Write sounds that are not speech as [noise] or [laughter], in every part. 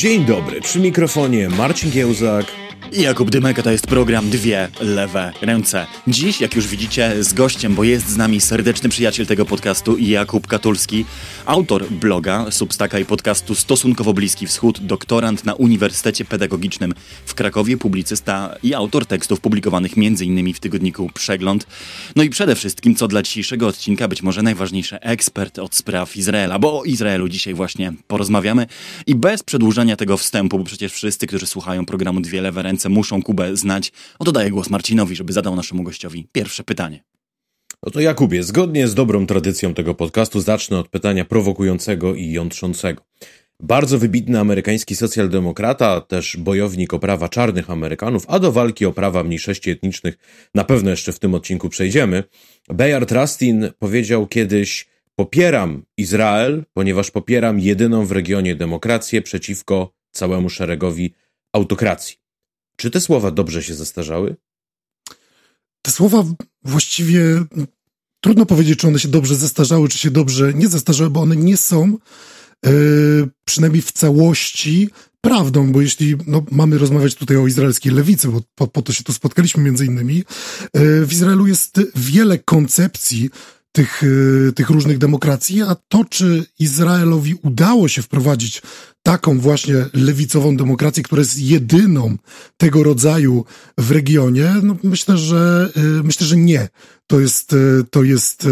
Dzień dobry, przy mikrofonie Marcin Giełzak Jakub Dymeka to jest program Dwie Lewe Ręce. Dziś, jak już widzicie, z gościem, bo jest z nami serdeczny przyjaciel tego podcastu Jakub Katulski, autor bloga, substaka i podcastu Stosunkowo Bliski Wschód, doktorant na Uniwersytecie Pedagogicznym w Krakowie, publicysta i autor tekstów publikowanych m.in. w tygodniku Przegląd. No i przede wszystkim, co dla dzisiejszego odcinka być może najważniejsze, ekspert od spraw Izraela, bo o Izraelu dzisiaj właśnie porozmawiamy i bez przedłużania tego wstępu, bo przecież wszyscy, którzy słuchają programu Dwie Lewe Ręce muszą Kubę znać. Oddaję głos Marcinowi, żeby zadał naszemu gościowi pierwsze pytanie. No to Jakubie, zgodnie z dobrą tradycją tego podcastu zacznę od pytania prowokującego i jątrzącego. Bardzo wybitny amerykański socjaldemokrata, też bojownik o prawa czarnych Amerykanów, a do walki o prawa mniejszości etnicznych na pewno jeszcze w tym odcinku przejdziemy. Bayard Rustin powiedział kiedyś: Popieram Izrael, ponieważ popieram jedyną w regionie demokrację przeciwko całemu szeregowi autokracji. Czy te słowa dobrze się zestarzały? Te słowa właściwie trudno powiedzieć, czy one się dobrze zestarzały, czy się dobrze nie zestarzały, bo one nie są yy, przynajmniej w całości prawdą, bo jeśli no, mamy rozmawiać tutaj o izraelskiej lewicy, bo po, po to się tu spotkaliśmy między innymi, yy, w Izraelu jest wiele koncepcji, tych, y, tych różnych demokracji, a to, czy Izraelowi udało się wprowadzić taką właśnie lewicową demokrację, która jest jedyną tego rodzaju w regionie, no myślę, że y, myślę, że nie. To jest, y, to jest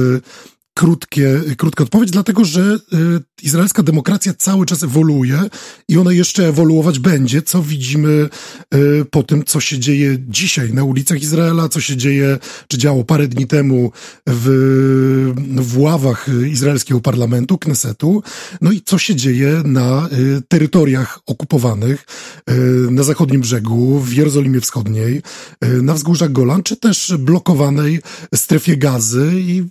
krótkie, krótka odpowiedź, dlatego że y, izraelska demokracja cały czas ewoluuje i ona jeszcze ewoluować będzie, co widzimy y, po tym, co się dzieje dzisiaj na ulicach Izraela, co się dzieje, czy działo parę dni temu w, w ławach izraelskiego parlamentu, Knesetu, no i co się dzieje na y, terytoriach okupowanych, na zachodnim brzegu, w Jerozolimie Wschodniej, na wzgórzach Golan, czy też blokowanej strefie gazy i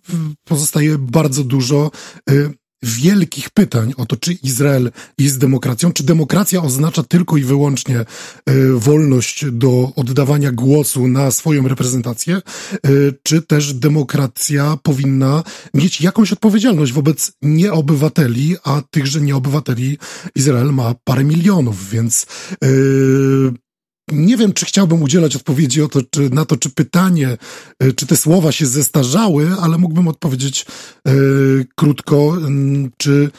pozostaje bardzo dużo y, wielkich pytań o to, czy Izrael jest demokracją, czy demokracja oznacza tylko i wyłącznie y, wolność do oddawania głosu na swoją reprezentację, y, czy też demokracja powinna mieć jakąś odpowiedzialność wobec nieobywateli, a tychże nieobywateli Izrael ma parę milionów, więc nie wiem, czy chciałbym udzielać odpowiedzi to, czy, na to, czy pytanie, e, czy te słowa się zestarzały, ale mógłbym odpowiedzieć e, krótko, czy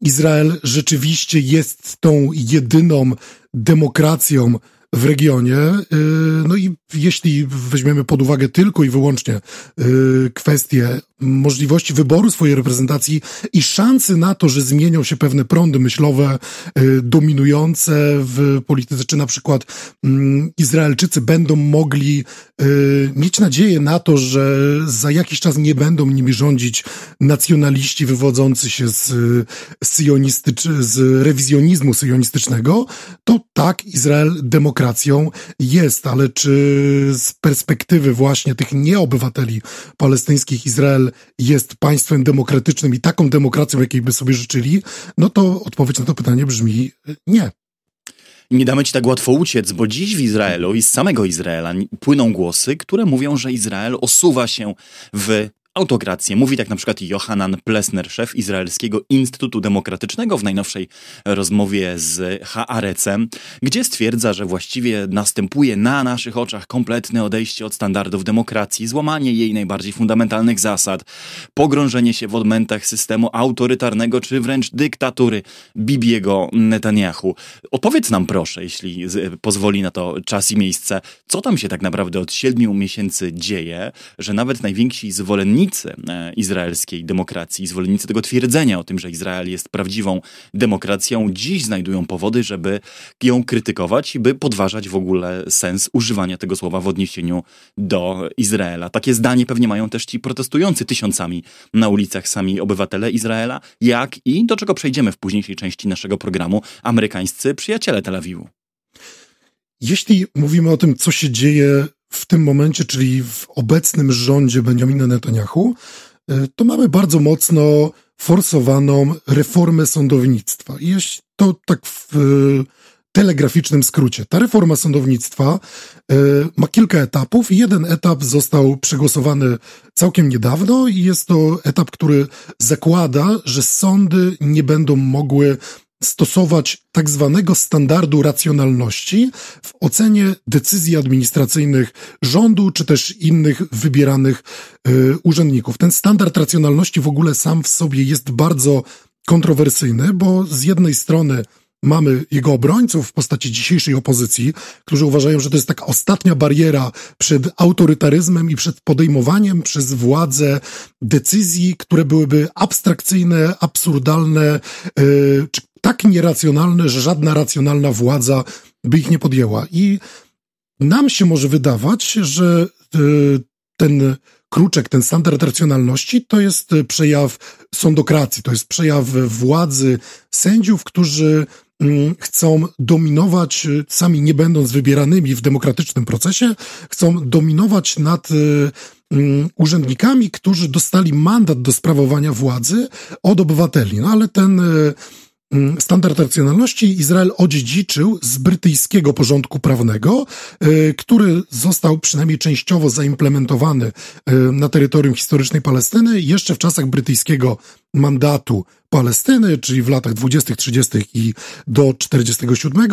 Izrael rzeczywiście jest tą jedyną demokracją w regionie. Y, no i jeśli weźmiemy pod uwagę tylko i wyłącznie y, kwestię możliwości wyboru swojej reprezentacji i szansy na to, że zmienią się pewne prądy myślowe y, dominujące w polityce, czy na przykład mm, Izraelczycy będą mogli mieć nadzieję na to, że za jakiś czas nie będą nimi rządzić nacjonaliści wywodzący się z, sionistycz, z rewizjonizmu sionistycznego, to tak, Izrael demokratyczny demokracją jest, ale czy z perspektywy właśnie tych nieobywateli palestyńskich Izrael jest państwem demokratycznym i taką demokracją, jakiej by sobie życzyli, no to odpowiedź na to pytanie brzmi nie. Nie damy ci tak łatwo uciec, bo dziś w Izraelu i z samego Izraela płyną głosy, które mówią, że Izrael osuwa się w autokrację. Mówi tak na przykład Johanan Plesner, szef Izraelskiego Instytutu Demokratycznego w najnowszej rozmowie z Haarecem, gdzie stwierdza, że właściwie następuje na naszych oczach kompletne odejście od standardów demokracji, złamanie jej najbardziej fundamentalnych zasad, pogrążenie się w odmętach systemu autorytarnego czy wręcz dyktatury Bibiego Netanyahu. Opowiedz nam proszę, jeśli pozwoli na to czas i miejsce, co tam się tak naprawdę od siedmiu miesięcy dzieje, że nawet najwięksi zwolennicy zwolennicy e, izraelskiej demokracji, zwolennicy tego twierdzenia o tym, że Izrael jest prawdziwą demokracją, dziś znajdują powody, żeby ją krytykować i by podważać w ogóle sens używania tego słowa w odniesieniu do Izraela. Takie zdanie pewnie mają też ci protestujący tysiącami na ulicach sami obywatele Izraela, jak i do czego przejdziemy w późniejszej części naszego programu amerykańscy przyjaciele Tel Awiwu. Jeśli mówimy o tym, co się dzieje w tym momencie, czyli w obecnym rządzie Benjamina Netanyahu, e, to mamy bardzo mocno forsowaną reformę sądownictwa. I jeśli to tak w telegraficznym skrócie. Ta reforma sądownictwa y, ma kilka etapów jeden etap został przegłosowany całkiem niedawno i jest to etap, który zakłada, że sądy nie będą mogły stosować tak zwanego standardu racjonalności w ocenie decyzji administracyjnych rządu czy też innych wybieranych y, urzędników. Ten standard racjonalności w ogóle sam w sobie jest bardzo kontrowersyjny, bo z jednej strony mamy jego obrońców w postaci dzisiejszej opozycji, którzy uważają, że to jest taka ostatnia bariera przed autorytaryzmem i przed podejmowaniem przez władzę decyzji, które byłyby abstrakcyjne, absurdalne, yy, czy tak nieracjonalne, że żadna racjonalna władza by ich nie podjęła. I nam się może wydawać, że yy, ten kruczek, ten standard racjonalności to jest przejaw sądokracji, to jest przejaw władzy sędziów, którzy Mm, chcą dominować, sami nie będąc wybieranymi w demokratycznym procesie, chcą dominować nad y, mm, urzędnikami, którzy dostali mandat do sprawowania władzy od obywateli. No ale ten mm, standard racjonalności Izrael odziedziczył z brytyjskiego porządku prawnego, który został przynajmniej częściowo zaimplementowany na terytorium historycznej Palestyny jeszcze w czasach brytyjskiego mandatu Palestyny, czyli w latach 20., 30. i do 47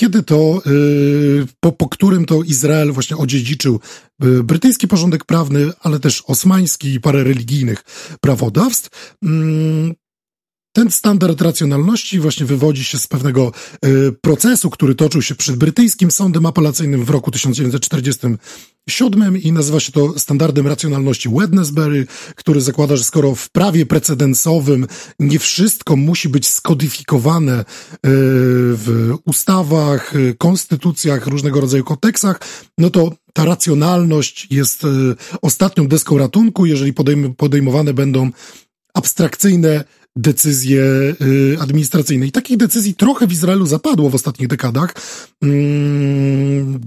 kiedy to, y, po, po którym to Izrael właśnie odziedziczył y, brytyjski porządek prawny, ale też osmański i parę religijnych prawodawstw. Ten standard racjonalności właśnie wywodzi się z pewnego y, procesu, który toczył się przed brytyjskim sądem apelacyjnym w roku 1947 i nazywa się to standardem racjonalności Wednesbury, który zakłada, że skoro w prawie precedensowym nie wszystko musi być skodyfikowane y, w ustawach, y, konstytucjach, różnego rodzaju kodeksach, no to ta racjonalność jest y, ostatnią deską ratunku, jeżeli podejm podejmowane będą abstrakcyjne decyzje y, administracyjne. I takich decyzji trochę w Izraelu zapadło w ostatnich dekadach. Mm,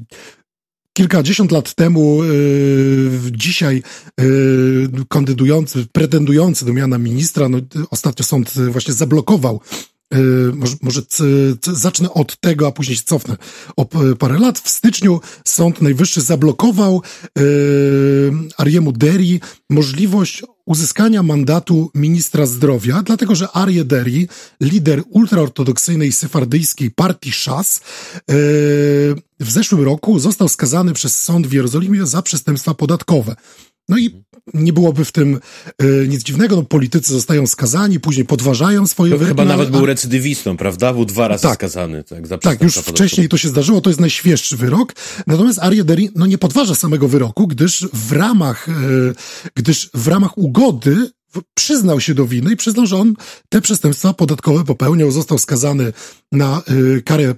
kilkadziesiąt lat temu, y, dzisiaj y, kandydujący, pretendujący do miana ministra, no, ostatnio sąd właśnie zablokował może, może zacznę od tego, a później się cofnę o parę lat. W styczniu Sąd Najwyższy zablokował Ariemu Deri możliwość uzyskania mandatu ministra zdrowia, dlatego że Arie Deri, lider ultraortodoksyjnej sefardyjskiej partii Szas, e, w zeszłym roku został skazany przez sąd w Jerozolimie za przestępstwa podatkowe. No i nie byłoby w tym y, nic dziwnego, no politycy zostają skazani, później podważają swoje wyroki. Chyba nawet był recydywistą, prawda? Był dwa razy tak, skazany. Tak, za tak już wcześniej to się zdarzyło, to jest najświeższy wyrok. Natomiast Arie Deri no, nie podważa samego wyroku, gdyż w ramach, y, gdyż w ramach ugody przyznał się do winy i przyznał, że on te przestępstwa podatkowe popełniał, został skazany na y, karę y,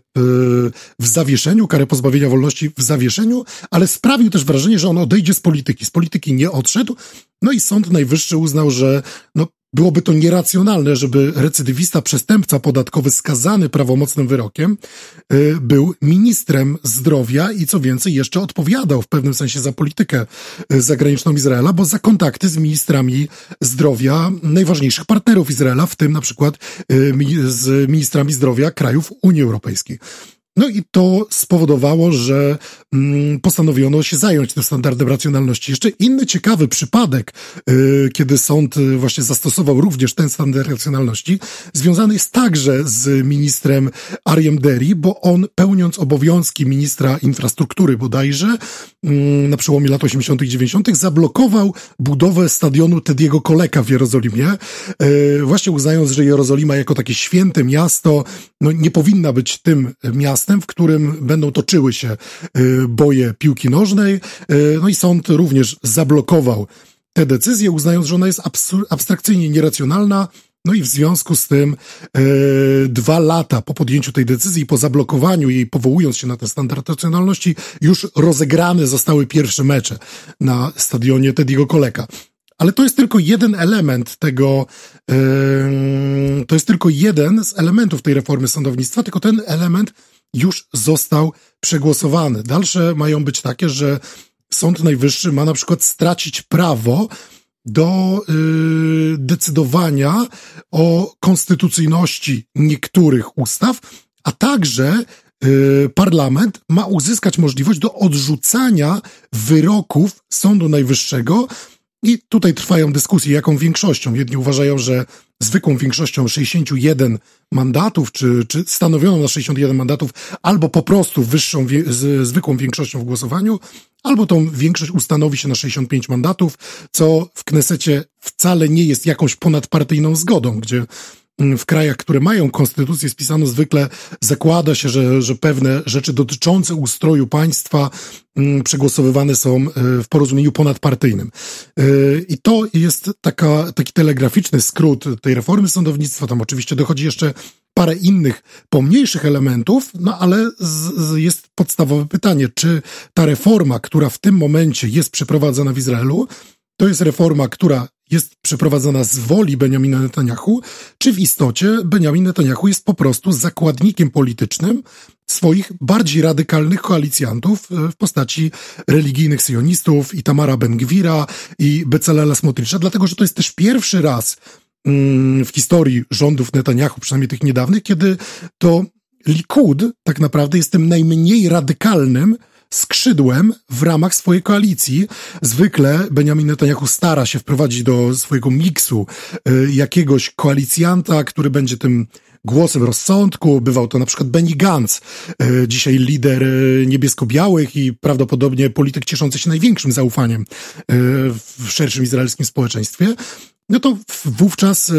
w zawieszeniu, karę pozbawienia wolności w zawieszeniu, ale sprawił też wrażenie, że on odejdzie z polityki. Z polityki nie odszedł, no i Sąd Najwyższy uznał, że no, Byłoby to nieracjonalne, żeby recydywista, przestępca podatkowy skazany prawomocnym wyrokiem y, był ministrem zdrowia i co więcej jeszcze odpowiadał w pewnym sensie za politykę y, zagraniczną Izraela, bo za kontakty z ministrami zdrowia najważniejszych partnerów Izraela, w tym na przykład y, z ministrami zdrowia krajów Unii Europejskiej. No i to spowodowało, że mm, postanowiono się zająć tym standardem racjonalności. Jeszcze inny ciekawy przypadek, y, kiedy sąd y, właśnie zastosował również ten standard racjonalności, związany jest także z ministrem Ariem Deri, bo on pełniąc obowiązki ministra infrastruktury bodajże, mm, na przełomie lat 80. i 90. zablokował budowę stadionu Tediego Koleka w Jerozolimie, y, właśnie uznając, że Jerozolima jako takie święte miasto, no nie powinna być tym miastem, miastem, w którym będą toczyły się y, boje piłki nożnej. Y, no i sąd również zablokował tę decyzję, uznając, że ona jest abstrakcyjnie nieracjonalna. No i w związku z tym e, dwa lata po podjęciu tej decyzji, po zablokowaniu jej, powołując się na ten standard racjonalności, już rozegrane zostały pierwsze mecze na stadionie Tediego Koleka. Ale to jest tylko jeden element tego, e, to jest tylko jeden z elementów tej reformy sądownictwa, tylko ten element już został przegłosowany. Dalsze mają być takie, że Sąd Najwyższy ma na przykład stracić prawo do yy, decydowania o konstytucyjności niektórych ustaw, a także yy, parlament ma uzyskać możliwość do odrzucania wyroków Sądu Najwyższego, I tutaj trwają dyskusje, jaką większością. Jedni uważają, że zwykłą większością 61 mandatów, czy, czy stanowioną na 61 mandatów, albo po prostu wyższą, z, zwykłą większością w głosowaniu, albo tą większość ustanowi się na 65 mandatów, co w Knesecie wcale nie jest jakąś ponadpartyjną zgodą, gdzie w krajach, które mają konstytucję spisaną, zwykle zakłada się, że, że pewne rzeczy dotyczące ustroju państwa mm, przegłosowywane są e, w porozumieniu ponadpartyjnym. E, I to jest taka, taki telegraficzny skrót tej reformy sądownictwa. Tam oczywiście dochodzi jeszcze parę innych pomniejszych elementów, no ale z, z jest podstawowe pytanie, czy ta reforma, która w tym momencie jest przeprowadzana w Izraelu, to jest reforma, która jest przeprowadzana z woli Benjamina Netanyahu, czy w istocie Benjamin Netanyahu jest po prostu zakładnikiem politycznym swoich bardziej radykalnych koalicjantów e, w postaci religijnych sionistów, i Tamara Ben-Gwira, i Becalela Smotricza, dlatego że to jest też pierwszy raz Mm, w historii rządów Netanyahu, przynajmniej tych niedawnych, kiedy to Likud tak naprawdę jest tym najmniej radykalnym skrzydłem w ramach swojej koalicji. Zwykle Benjamin Netanyahu stara się wprowadzić do swojego miksu y, jakiegoś koalicjanta, który będzie tym głosem rozsądku. Bywał to na przykład Benny Gantz, y, dzisiaj lider y, niebiesko-białych i prawdopodobnie polityk cieszący się największym zaufaniem w szerszym izraelskim społeczeństwie no to wówczas e,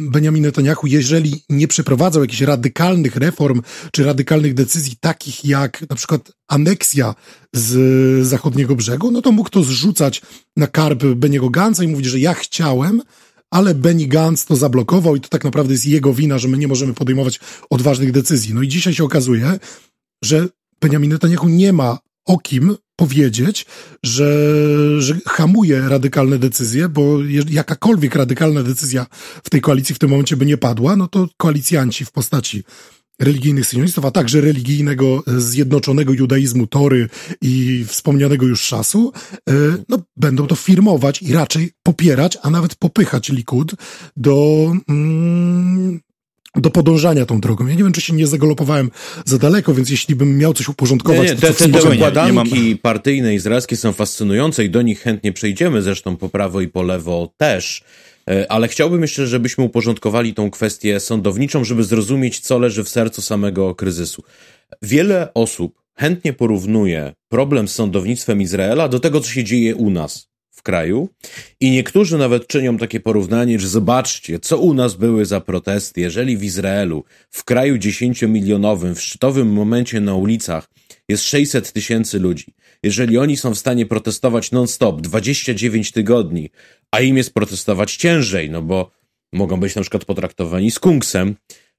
Benjamin Netanyahu, jeżeli nie przeprowadzał jakichś radykalnych reform czy radykalnych decyzji, takich jak na przykład aneksja z zachodniego brzegu, no to mógł to zrzucać na karb Beniego Gansa i mówić, że ja chciałem, ale Benny Gantz to zablokował i to tak naprawdę jest jego wina, że my nie możemy podejmować odważnych decyzji. No i dzisiaj się okazuje, że Benjamin Netanyahu nie ma o kim powiedzieć, że, że hamuje radykalne decyzje, bo jakakolwiek radykalna decyzja w tej koalicji w tym momencie by nie padła, no to koalicjanci w postaci religijnych sionistów, a także religijnego zjednoczonego judaizmu Tory i wspomnianego już Szasu, e, no, będą to firmować i raczej popierać, a nawet popychać Likud do, mm, do podążania tą drogą. Ja nie wiem, czy się nie zagalopowałem za daleko, więc jeśli bym miał coś uporządkować... Nie, nie, te, te, te układanki nie, partyjne izraelskie są fascynujące i do nich chętnie przejdziemy, zresztą po prawo i po lewo też. E, ale chciałbym jeszcze, żebyśmy uporządkowali tą kwestię sądowniczą, żeby zrozumieć, co leży w sercu samego kryzysu. Wiele osób chętnie porównuje problem z sądownictwem Izraela do tego, co się dzieje u nas kraju. I niektórzy nawet czynią takie porównanie, że zobaczcie, co u nas były za protesty, jeżeli w Izraelu, w kraju dziesięciomilionowym, w szczytowym momencie na ulicach jest 600 tysięcy ludzi. Jeżeli oni są w stanie protestować non-stop 29 tygodni, a im jest protestować ciężej, no bo mogą być na przykład potraktowani skunksem,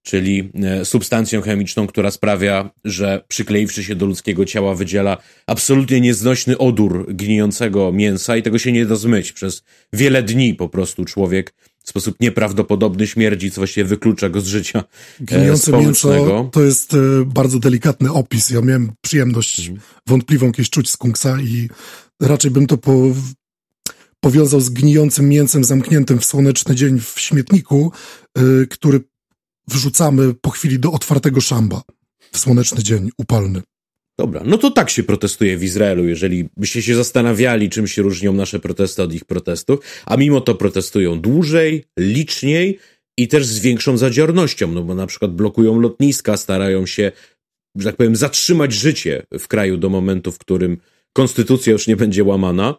czyli e, substancją chemiczną, która sprawia, że przykleiwszy się do ludzkiego ciała wydziela absolutnie nieznośny odór gnijącego mięsa i tego się nie da zmyć. Przez wiele dni po prostu człowiek w sposób nieprawdopodobny śmierdzi, co właściwie wyklucza go z życia e, Gnijące mięso to jest e, bardzo delikatny opis. Ja miałem przyjemność mhm. wątpliwą kiedyś czuć skunksa i raczej bym to po, powiązał z gnijącym mięsem zamkniętym w słoneczny dzień w śmietniku, który wrzucamy po chwili do otwartego szamba w słoneczny dzień upalny. Dobra, no to tak się protestuje w Izraelu, jeżeli byście się zastanawiali, czym się różnią nasze protesty od ich protestów, a mimo to protestują dłużej, liczniej i też z większą zadziornością, no bo na przykład blokują lotniska, starają się, że tak powiem, zatrzymać życie w kraju do momentu, w którym konstytucja już nie będzie łamana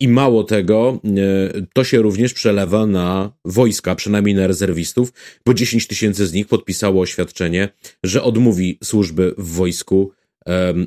i mało tego, e, to się również przelewa na wojska, przynajmniej na rezerwistów, bo 10 tysięcy z nich podpisało oświadczenie, że odmówi służby w wojsku,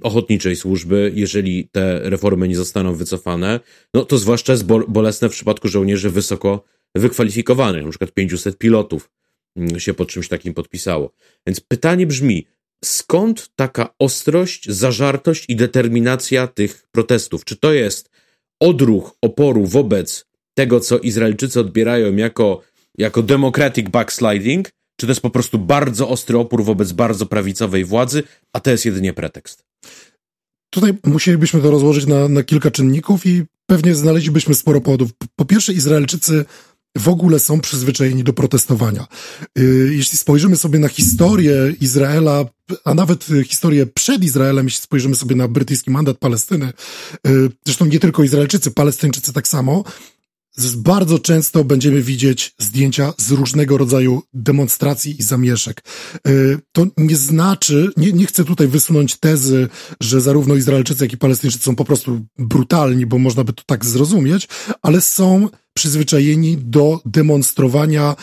ochotniczej służby, jeżeli te reformy nie zostaną wycofane. No to zwłaszcza jest bolesne w przypadku żołnierzy wysoko wykwalifikowanych, na przykład 500 pilotów mm, się pod czymś takim podpisało. Więc pytanie brzmi, skąd taka ostrość, zażartość i determinacja tych protestów? Czy to jest odruch oporu wobec tego, co Izraelczycy odbierają jako, jako democratic backsliding, czy to jest po prostu bardzo ostry opór wobec bardzo prawicowej władzy, a to jest jedynie pretekst? Tutaj musielibyśmy to rozłożyć na, na kilka czynników i pewnie znaleźlibyśmy sporo powodów. Po pierwsze, Izraelczycy w ogóle są przyzwyczajeni do protestowania. Y, jeśli spojrzymy sobie na historię Izraela, a nawet historię przed Izraelem, jeśli spojrzymy sobie na brytyjski mandat Palestyny, y, zresztą nie tylko Izraelczycy, Palestyńczycy tak samo, bardzo często będziemy widzieć zdjęcia z różnego rodzaju demonstracji i zamieszek. Y, to nie znaczy, nie, nie chcę tutaj wysunąć tezy, że zarówno Izraelczycy, jak i Palestyńczycy są po prostu brutalni, bo można by to tak zrozumieć, ale są przyzwyczajeni do demonstrowania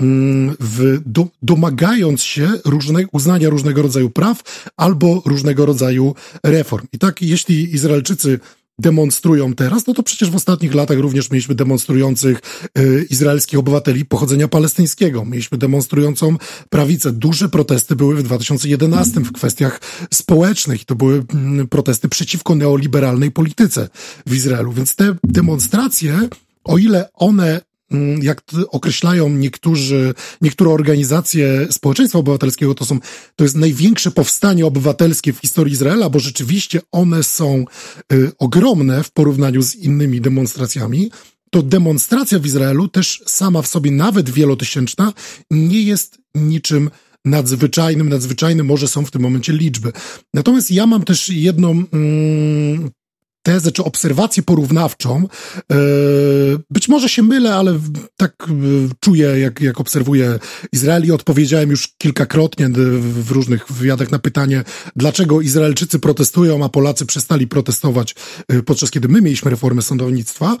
mm, w, do, domagając się różne, uznania różnego rodzaju praw albo różnego rodzaju reform. I tak, jeśli Izraelczycy demonstrują teraz, no to przecież w ostatnich latach również mieliśmy demonstrujących y, izraelskich obywateli pochodzenia palestyńskiego. Mieliśmy demonstrującą prawicę. Duże protesty były w 2011 w kwestiach społecznych i to były y, protesty przeciwko neoliberalnej polityce w Izraelu. Więc te demonstracje, o ile one Mm, jak określają niektórzy, niektóre organizacje społeczeństwa obywatelskiego, to są, to jest największe powstanie obywatelskie w historii Izraela, bo rzeczywiście one są y, ogromne w porównaniu z innymi demonstracjami, to demonstracja w Izraelu też sama w sobie, nawet wielotysięczna, nie jest niczym nadzwyczajnym. Nadzwyczajne może są w tym momencie liczby. Natomiast ja mam też jedną mm, tezę czy obserwację porównawczą. E, być może się mylę, ale tak e, czuję, jak, jak obserwuję Izrael i odpowiedziałem już kilkakrotnie w różnych wywiadach na pytanie, dlaczego Izraelczycy protestują, a Polacy przestali protestować, e, podczas kiedy my mieliśmy reformę sądownictwa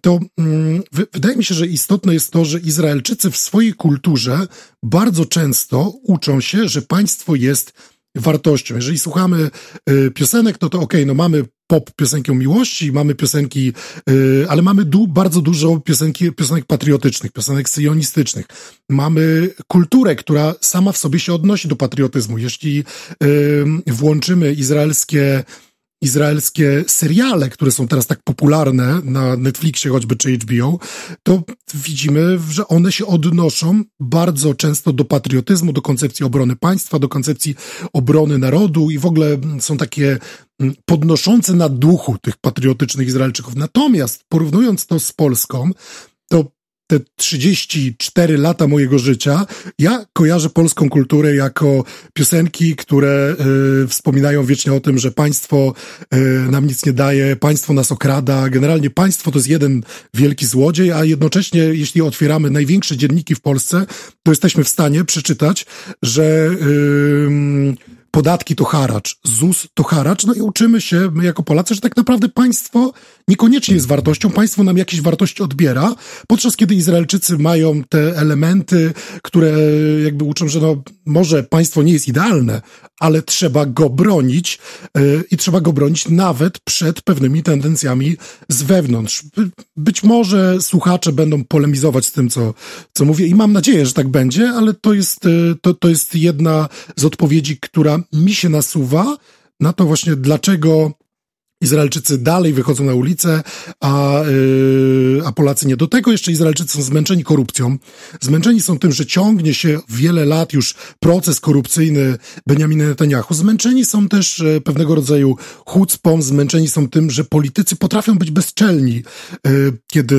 to mm, wydaje mi się, że istotne jest to, że Izraelczycy w swojej kulturze bardzo często uczą się, że państwo jest wartością. Jeżeli słuchamy y, piosenek, no to okej, okay, no mamy pop piosenkę miłości, mamy piosenki, y, ale mamy du bardzo dużo piosenki, piosenek patriotycznych, piosenek syjonistycznych. Mamy kulturę, która sama w sobie się odnosi do patriotyzmu. Jeśli y, włączymy izraelskie izraelskie seriale, które są teraz tak popularne na Netflixie choćby czy HBO, to widzimy, że one się odnoszą bardzo często do patriotyzmu, do koncepcji obrony państwa, do koncepcji obrony narodu i w ogóle są takie mm, podnoszące na duchu tych patriotycznych Izraelczyków. Natomiast porównując to z Polską, te 34 lata mojego życia, ja kojarzę polską kulturę jako piosenki, które y, wspominają wiecznie o tym, że państwo y, nam nic nie daje, państwo nas okrada. Generalnie państwo to jest jeden wielki złodziej, a jednocześnie, jeśli otwieramy największe dzienniki w Polsce, to jesteśmy w stanie przeczytać, że y, podatki to haracz, ZUS to haracz, no i uczymy się my jako Polacy, że tak naprawdę państwo niekoniecznie jest wartością, państwo nam jakieś wartości odbiera, podczas kiedy Izraelczycy mają te elementy, które jakby uczą, że no może państwo nie jest idealne, ale trzeba go bronić yy, i trzeba go bronić nawet przed pewnymi tendencjami z wewnątrz. Być może słuchacze będą polemizować z tym, co, co mówię i mam nadzieję, że tak będzie, ale to jest, yy, to, to jest jedna z odpowiedzi, która mi się nasuwa na to właśnie, dlaczego Izraelczycy dalej wychodzą na ulicę, a, a Polacy nie. Do tego jeszcze Izraelczycy są zmęczeni korupcją. Zmęczeni są tym, że ciągnie się wiele lat już proces korupcyjny Benjamina Netanyahu. Zmęczeni są też yy, pewnego rodzaju chucpą, zmęczeni są tym, że politycy potrafią być bezczelni, yy, kiedy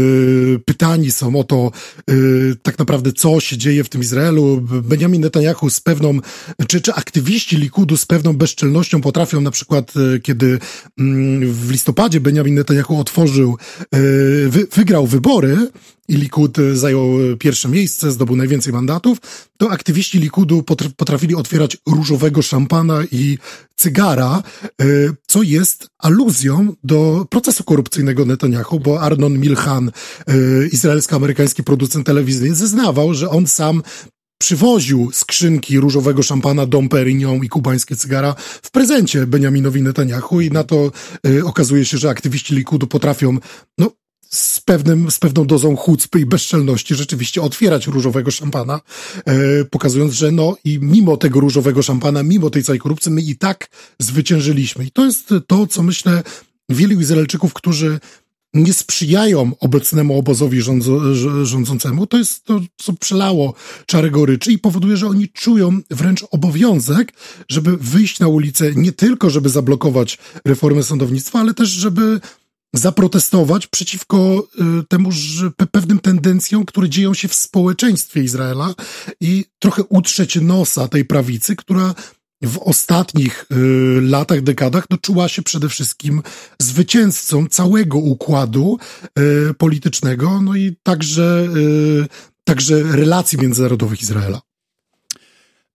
pytani są o to yy, tak naprawdę, co się dzieje w tym Izraelu. Benjamin Netanyahu z pewną, czy, czy aktywiści Likudu z pewną bezczelnością potrafią na przykład, kiedy yy, w listopadzie Benjamin Netanyahu otworzył, e, wy, wybory i Likud zajął pierwsze miejsce, zdobył najwięcej mandatów, to aktywiści Likudu potrafili otwierać różowego szampana i cygara, e, co jest aluzją do procesu korupcyjnego Netanyahu, bo Arnon Milchan, e, izraelsko-amerykański producent telewizyjny, zeznawał, że on sam przywoził skrzynki różowego szampana Dom Perignon i kubańskie cygara w prezencie Benjaminowi Netanyahu i na to y, okazuje się, że aktywiści Likudu potrafią, no, z, pewnym, z pewną dozą chucpy i bezczelności rzeczywiście otwierać różowego szampana, y, pokazując, że no i mimo tego różowego szampana, mimo tej całej korupcji, my i tak zwyciężyliśmy. I to jest to, co myślę wielu Izraelczyków, którzy nie sprzyjają obecnemu obozowi rządzo, rządzącemu, to jest to, co przelało czarę goryczy i powoduje, że oni czują wręcz obowiązek, żeby wyjść na ulicę nie tylko, żeby zablokować reformę sądownictwa, ale też, żeby zaprotestować przeciwko temu, że pewnym tendencjom, które dzieją się w społeczeństwie Izraela i trochę utrzeć nosa tej prawicy, która w ostatnich y, latach, dekadach no, czuła się przede wszystkim zwycięzcą całego układu y, politycznego, no i także, y, także relacji międzynarodowych Izraela.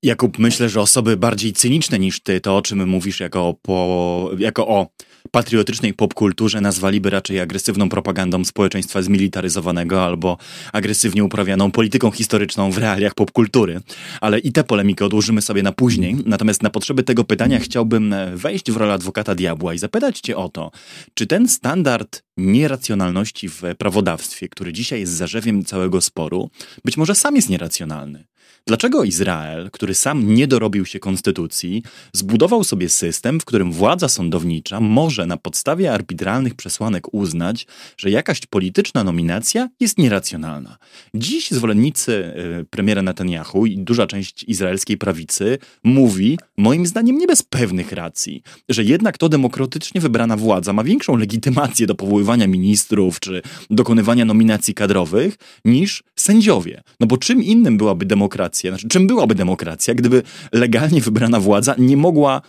Jakub, myślę, że osoby bardziej cyniczne niż ty, to o czym mówisz jako, po, jako o patriotycznej popkulturze, nazwaliby raczej agresywną propagandą społeczeństwa zmilitaryzowanego albo agresywnie uprawianą polityką historyczną w realiach popkultury. Ale i tę polemikę odłożymy sobie na później. Natomiast na potrzeby tego pytania chciałbym wejść w rolę adwokata diabła i zapytać cię o to, czy ten standard nieracjonalności w prawodawstwie, który dzisiaj jest zarzewiem całego sporu, być może sam jest nieracjonalny. Dlaczego Izrael, który sam nie dorobił się konstytucji, zbudował sobie system, w którym władza sądownicza może na podstawie arbitralnych przesłanek uznać, że jakaś polityczna nominacja jest nieracjonalna? Dziś zwolennicy y, premiera Netanyahu i duża część izraelskiej prawicy mówi, moim zdaniem nie bez pewnych racji, że jednak to demokratycznie wybrana władza ma większą legitymację do powoływania ministrów czy dokonywania nominacji kadrowych niż sędziowie. No bo czym innym byłaby demokracja, demokracja, znaczy czym byłaby demokracja, gdyby legalnie wybrana władza nie mogła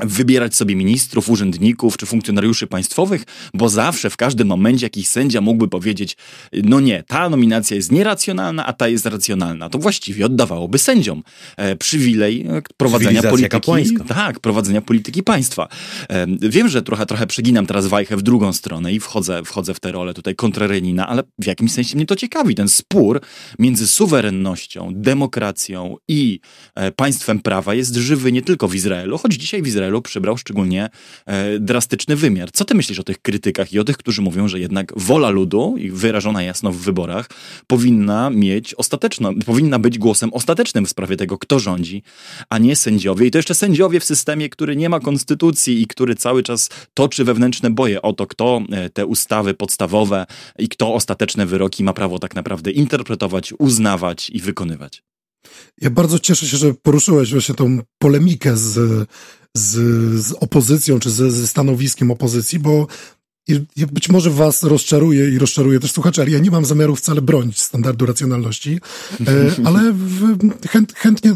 wybierać sobie ministrów, urzędników czy funkcjonariuszy państwowych, bo zawsze w każdym momencie jakiś sędzia mógłby powiedzieć, no nie, ta nominacja jest nieracjonalna, a ta jest racjonalna. To właściwie oddawałoby sędziom e, przywilej e, prowadzenia polityki. Kapłańska. Tak, prowadzenia polityki państwa. E, wiem, że trochę, trochę przeginam teraz wajchę w drugą stronę i wchodzę, wchodzę w tę rolę tutaj kontrarenina, ale w jakimś sensie mnie to ciekawi. Ten spór między suwerennością, demokracją i e, państwem prawa jest żywy nie tylko w Izraelu, choć dzisiaj w Izraelu Izraelu przybrał szczególnie e, drastyczny wymiar. Co ty myślisz o tych krytykach i o tych, którzy mówią, że jednak wola ludu, wyrażona jasno w wyborach, powinna mieć ostateczną, powinna być głosem ostatecznym w sprawie tego, kto rządzi, a nie sędziowie. I to jeszcze sędziowie w systemie, który nie ma konstytucji i który cały czas toczy wewnętrzne boje o to, kto e, te ustawy podstawowe i kto ostateczne wyroki ma prawo tak naprawdę interpretować, uznawać i wykonywać. Ja bardzo cieszę się, że poruszyłeś właśnie tą polemikę z, z, z opozycją, czy ze, ze stanowiskiem opozycji, bo być może was rozczaruje i rozczaruje też słuchaczy, ale ja nie mam zamiaru wcale bronić standardu racjonalności, e, [laughs] ale chęt, chętnie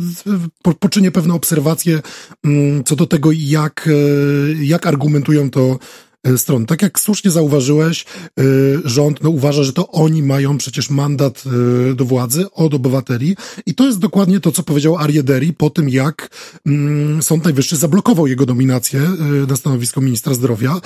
poczynię pewne obserwacje mm, co do tego, jak, e, jak argumentują to stron. Tak jak słusznie zauważyłeś, e, rząd no, uważa, że to oni mają przecież mandat e, do władzy od obywateli i to jest dokładnie to, co powiedział Ariederi po tym, jak mm, Sąd Najwyższy zablokował jego nominację na stanowisko ministra zdrowia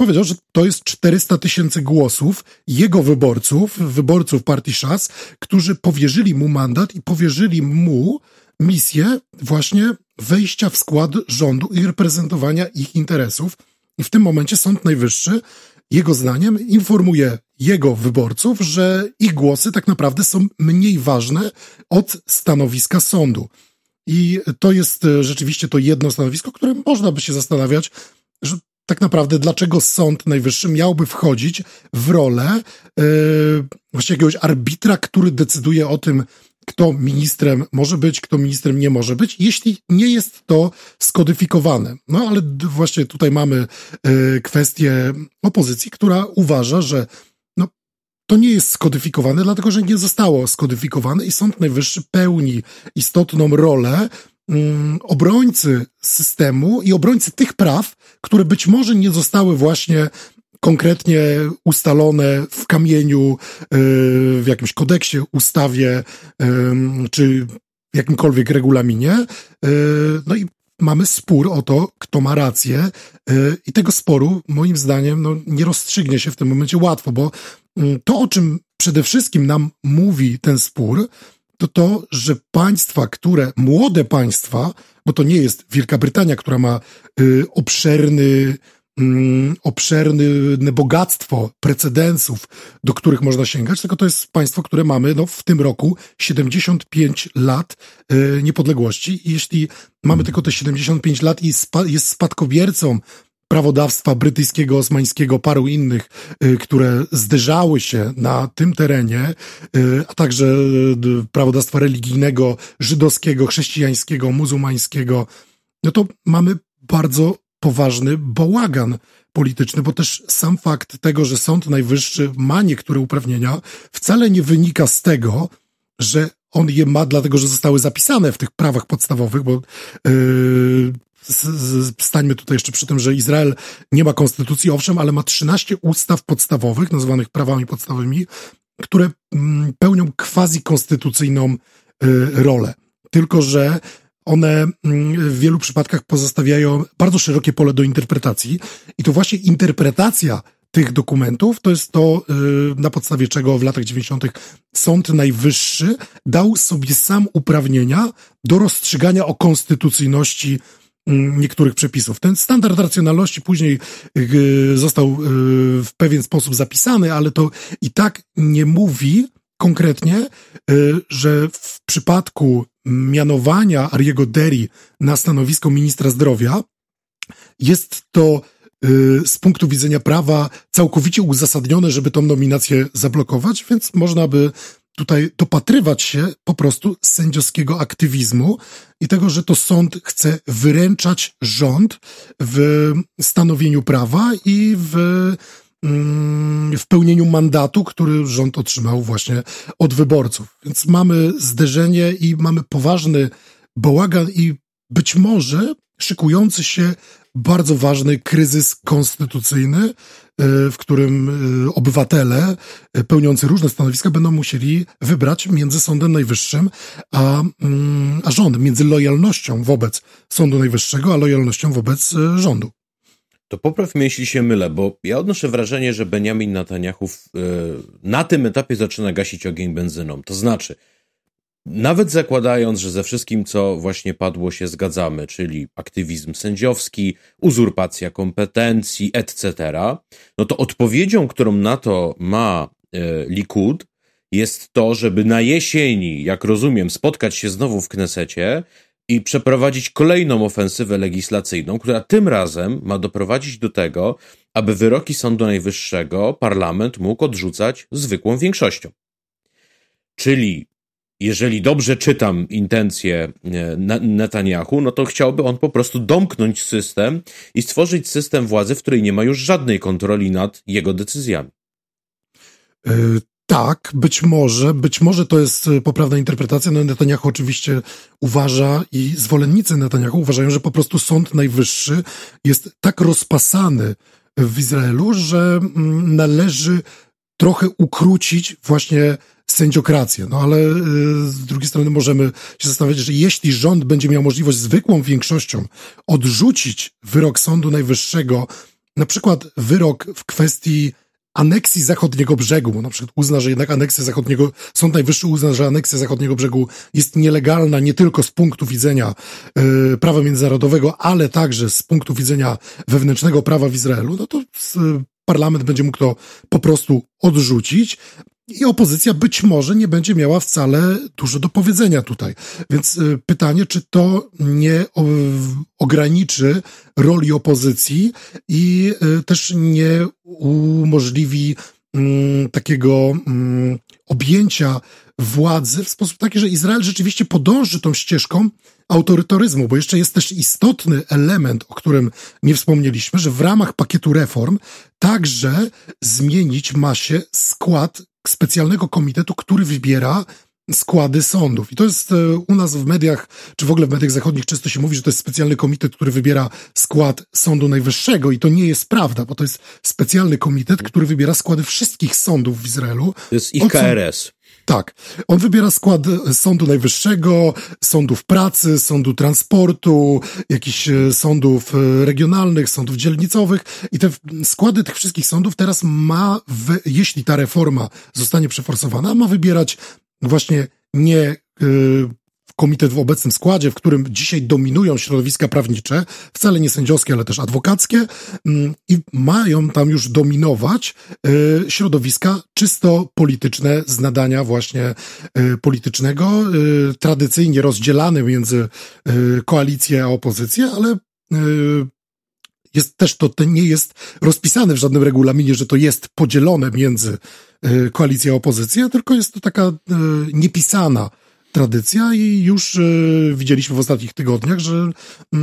powiedział, że to jest 400 tysięcy głosów jego wyborców, wyborców partii Szas, którzy powierzyli mu mandat i powierzyli mu misję właśnie wejścia w skład rządu i reprezentowania ich interesów. I w tym momencie Sąd Najwyższy, jego zdaniem, informuje jego wyborców, że ich głosy tak naprawdę są mniej ważne od stanowiska sądu. I to jest e, rzeczywiście to jedno stanowisko, które można by się zastanawiać, że tak naprawdę dlaczego Sąd Najwyższy miałby wchodzić w rolę yy, właśnie jakiegoś arbitra, który decyduje o tym, kto ministrem może być, kto ministrem nie może być, jeśli nie jest to skodyfikowane. No ale właśnie tutaj mamy y, kwestię opozycji, która uważa, że no, to nie jest skodyfikowane, dlatego że nie zostało skodyfikowane i Sąd Najwyższy pełni istotną rolę mm, obrońcy systemu i obrońcy tych praw, które być może nie zostały właśnie konkretnie ustalone w kamieniu, y, w jakimś kodeksie, ustawie czy jakimkolwiek regulaminie. Y, no i mamy spór o to, kto ma rację y, i tego sporu moim zdaniem no, nie rozstrzygnie się w tym momencie łatwo, bo to, o czym przede wszystkim nam mówi ten spór, to to, że państwa, które, młode państwa, bo to nie jest Wielka Brytania, która ma y, obszerny obszerne bogactwo precedensów, do których można sięgać, tylko to jest państwo, które mamy no, w tym roku 75 lat e, niepodległości. I jeśli mamy tylko te 75 lat i spa jest spadkobiercą prawodawstwa brytyjskiego, osmańskiego, paru innych, y, które zderzały się na tym terenie, y, a także prawodawstwa religijnego, żydowskiego, chrześcijańskiego, muzułmańskiego, no to mamy bardzo poważny bałagan polityczny, bo też sam fakt tego, że Sąd Najwyższy ma niektóre uprawnienia, wcale nie wynika z tego, że on je ma dlatego, że zostały zapisane w tych prawach podstawowych, bo yy, stańmy tutaj jeszcze przy tym, że Izrael nie ma konstytucji, owszem, ale ma 13 ustaw podstawowych, nazywanych prawami podstawowymi, które mm, pełnią quasi-konstytucyjną yy, rolę. Tylko, że one mm, w wielu przypadkach pozostawiają bardzo szerokie pole do interpretacji i to właśnie interpretacja tych dokumentów, to jest to, y, na podstawie czego w latach 90. Sąd Najwyższy dał sobie sam uprawnienia do rozstrzygania o konstytucyjności mm, niektórych przepisów. Ten standard racjonalności później y, został y, w pewien sposób zapisany, ale to i tak nie mówi konkretnie, że w przypadku mianowania Ariego Deri na stanowisko ministra zdrowia jest to Y, z punktu widzenia prawa całkowicie uzasadnione, żeby tą nominację zablokować, więc można by tutaj dopatrywać się po prostu sędziowskiego aktywizmu i tego, że to sąd chce wyręczać rząd w stanowieniu prawa i w, w pełnieniu mandatu, który rząd otrzymał właśnie od wyborców. Więc mamy zderzenie i mamy poważny bałagan i być może szykujący się bardzo ważny kryzys konstytucyjny, e, w którym e, obywatele e, pełniący różne stanowiska będą musieli wybrać między Sądem Najwyższym a, mm, a rządem, między lojalnością wobec Sądu Najwyższego, a lojalnością wobec rządu. To popraw mnie, jeśli się mylę, bo ja odnoszę wrażenie, że Benjamin Netanyahu na tym etapie zaczyna gasić ogień benzyną. To znaczy, nawet zakładając, że ze wszystkim, co właśnie padło, się zgadzamy, czyli aktywizm sędziowski, uzurpacja kompetencji, etc., no to odpowiedzią, którą na to ma e, Likud, jest to, żeby na jesieni, jak rozumiem, spotkać się znowu w Knesecie i przeprowadzić kolejną ofensywę legislacyjną, która tym razem ma doprowadzić do tego, aby wyroki Sądu Najwyższego parlament mógł odrzucać zwykłą większością. Czyli jeżeli dobrze czytam intencje e, Netanyahu, no to chciałby on po prostu domknąć system i stworzyć system władzy, w której nie ma już żadnej kontroli nad jego decyzjami. Tak, być może, być może to jest e, poprawna interpretacja. No Netanyahu oczywiście uważa i zwolennicy Netanyahu uważają, że po prostu Sąd Najwyższy jest tak rozpasany w Izraelu, że mm, należy trochę ukrócić właśnie sędziokrację. No ale y, z drugiej strony możemy się zastanawiać, że jeśli rząd będzie miał możliwość zwykłą większością odrzucić wyrok Sądu Najwyższego, na przykład wyrok w kwestii aneksji zachodniego brzegu, na przykład uzna, że jednak aneksja zachodniego, Sąd Najwyższy uzna, że aneksja zachodniego brzegu jest nielegalna nie tylko z punktu widzenia y, prawa międzynarodowego, ale także z punktu widzenia wewnętrznego prawa w Izraelu, no to y, parlament będzie mógł to po prostu odrzucić, i opozycja być może nie będzie miała wcale dużo do powiedzenia tutaj. Więc y, pytanie, czy to nie ograniczy roli opozycji i y, też nie umożliwi mm, takiego mm, objęcia władzy w sposób taki, że Izrael rzeczywiście podąży tą ścieżką autorytaryzmu, bo jeszcze jest też istotny element, o którym nie wspomnieliśmy, że w ramach pakietu reform także zmienić ma się skład specjalnego komitetu, który wybiera składy sądów. I to jest e, u nas w mediach, czy w ogóle w mediach zachodnich często się mówi, że to jest specjalny komitet, który wybiera skład Sądu Najwyższego i to nie jest prawda, bo to jest specjalny komitet, który wybiera składy wszystkich sądów w Izraelu. To jest ich KRS. Tak. On wybiera skład Sądu Najwyższego, sądów pracy, sądu transportu, jakichś e, sądów e, regionalnych, sądów dzielnicowych i te składy tych wszystkich sądów teraz ma, w, jeśli ta reforma zostanie przeforsowana, ma wybierać właśnie nie komitet w obecnym składzie, w którym dzisiaj dominują środowiska prawnicze, wcale nie sędziowskie, ale też adwokackie, mm, i mają tam już dominować y, środowiska czysto polityczne z nadania właśnie y, politycznego, y, tradycyjnie rozdzielane między koalicję a opozycję, ale jest też to, to nie jest rozpisane w żadnym regulaminie, że to jest podzielone między koalicję a opozycję, tylko jest to taka niepisana tradycja i już y, widzieliśmy w ostatnich tygodniach, że y,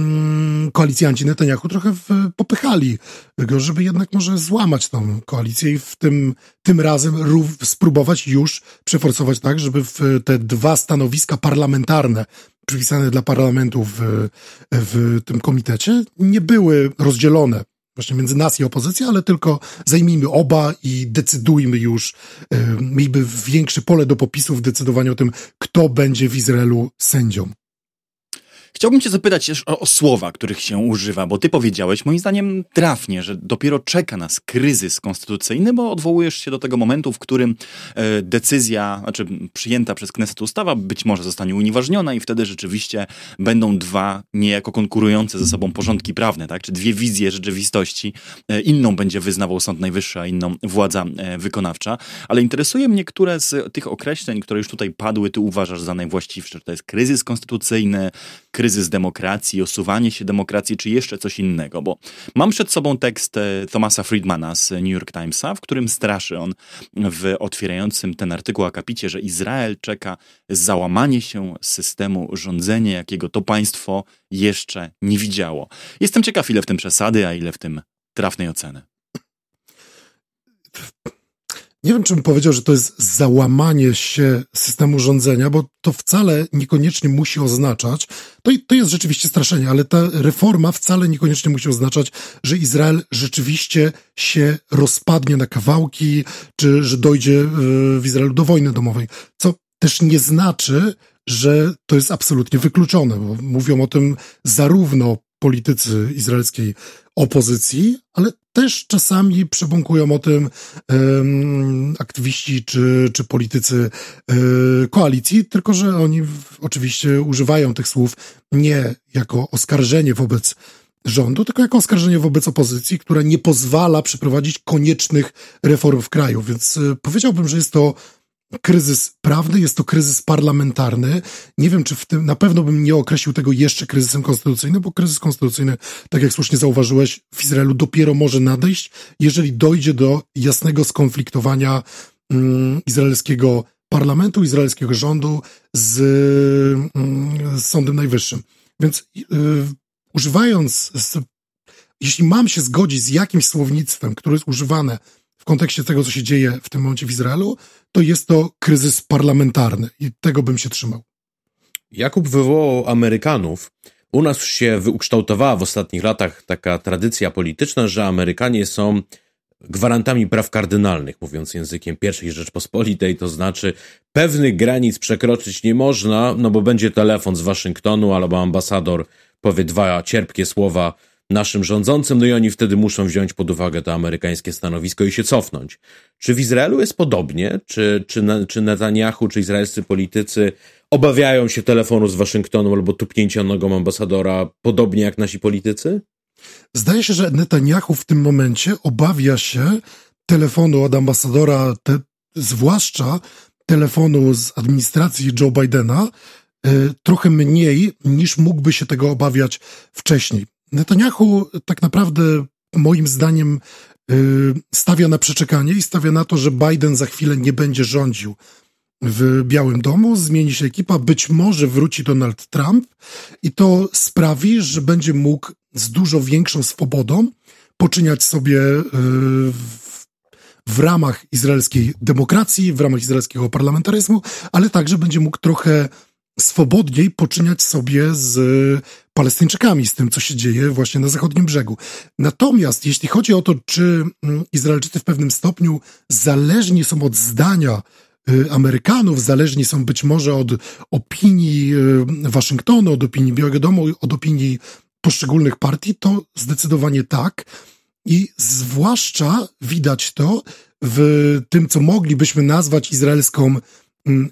koalicjanci Netanyahu trochę popychali go, żeby jednak może złamać tą koalicję i w tym, tym razem spróbować już przeforsować tak, żeby w te dwa stanowiska parlamentarne przypisane dla parlamentu w, w tym komitecie nie były rozdzielone właśnie między nas i opozycją, ale tylko zajmijmy oba i decydujmy już, yy, miejmy większe pole do popisu w decydowaniu o tym, kto będzie w Izraelu sędzią. Chciałbym cię zapytać o, o, słowa, których się używa, bo ty powiedziałeś, moim zdaniem trafnie, że dopiero czeka nas kryzys konstytucyjny, bo odwołujesz się do tego momentu, w którym e, decyzja, znaczy przyjęta przez Kneset ustawa być może zostanie unieważniona i wtedy rzeczywiście będą dwa niejako konkurujące ze sobą porządki prawne, tak? czy dwie wizje rzeczywistości. E, inną będzie wyznawał Sąd Najwyższy, a inną władza e, wykonawcza. Ale interesuje mnie, które z tych określeń, które już tutaj padły, ty uważasz za najwłaściwsze. Czy to jest kryzys konstytucyjny, kryzys demokracji, osuwanie się demokracji, czy jeszcze coś innego, bo mam przed sobą tekst e, Thomasa Friedmana z New York Timesa, w którym straszy on w otwierającym ten artykuł akapicie, że Izrael czeka załamanie się systemu rządzenia, jakiego to państwo jeszcze nie widziało. Jestem ciekaw, ile w tym przesady, a ile w tym trafnej oceny. [clears throat] Nie wiem, czy bym powiedział, że to jest załamanie się systemu rządzenia, bo to wcale niekoniecznie musi oznaczać, to, to jest rzeczywiście straszenie, ale ta reforma wcale niekoniecznie musi oznaczać, że Izrael rzeczywiście się rozpadnie na kawałki, czy że dojdzie e, w Izraelu do wojny domowej. Co też nie znaczy, że to jest absolutnie wykluczone, bo mówią o tym zarówno politycy izraelskiej opozycji, ale też czasami przebąkują o tym um, aktywiści czy, czy politycy um, koalicji, tylko że oni w, oczywiście używają tych słów nie jako oskarżenie wobec rządu, tylko jako oskarżenie wobec opozycji, która nie pozwala przeprowadzić koniecznych reform w kraju. Więc y, powiedziałbym, że jest to kryzys prawny, jest to kryzys parlamentarny. Nie wiem, czy w tym, na pewno bym nie określił tego jeszcze kryzysem konstytucyjnym, bo kryzys konstytucyjny, tak jak słusznie zauważyłeś, w Izraelu dopiero może nadejść, jeżeli dojdzie do jasnego skonfliktowania mm, izraelskiego parlamentu, izraelskiego rządu z, mm, z Sądem Najwyższym. Więc y, używając, z, jeśli mam się zgodzić z jakimś słownictwem, które jest używane kontekście tego, co się dzieje w tym momencie w Izraelu, to jest to kryzys parlamentarny i tego bym się trzymał. Jakub wywołał Amerykanów. U nas się ukształtowała w ostatnich latach taka tradycja polityczna, że Amerykanie są gwarantami praw kardynalnych, mówiąc językiem pierwszej Rzeczpospolitej, to znaczy pewnych granic przekroczyć nie można, no bo będzie telefon z Waszyngtonu albo ambasador powie dwa cierpkie słowa naszym rządzącym, no i oni wtedy muszą wziąć pod uwagę to amerykańskie stanowisko i się cofnąć. Czy w Izraelu jest podobnie? Czy, czy, czy Netanyahu, czy izraelscy politycy obawiają się telefonu z Waszyngtonu albo tupnięcia nogą ambasadora, podobnie jak nasi politycy? Zdaje się, że Netanyahu w tym momencie obawia się telefonu od ambasadora, te, zwłaszcza telefonu z administracji Joe Bidena, y, trochę mniej niż mógłby się tego obawiać wcześniej. Netanyahu tak naprawdę moim zdaniem y, stawia na przeczekanie i stawia na to, że Biden za chwilę nie będzie rządził w Białym Domu, zmieni się ekipa, być może wróci Donald Trump i to sprawi, że będzie mógł z dużo większą swobodą poczyniać sobie y, w, w ramach izraelskiej demokracji, w ramach izraelskiego parlamentaryzmu, ale także będzie mógł trochę swobodniej poczyniać sobie z Palestyńczykami, z tym, co się dzieje właśnie na zachodnim brzegu. Natomiast jeśli chodzi o to, czy mm, Izraelczycy w pewnym stopniu zależni są od zdania y, Amerykanów, zależni są być może od opinii y, Waszyngtonu, od opinii Białego Domu, od opinii poszczególnych partii, to zdecydowanie tak. I zwłaszcza widać to w tym, co moglibyśmy nazwać izraelską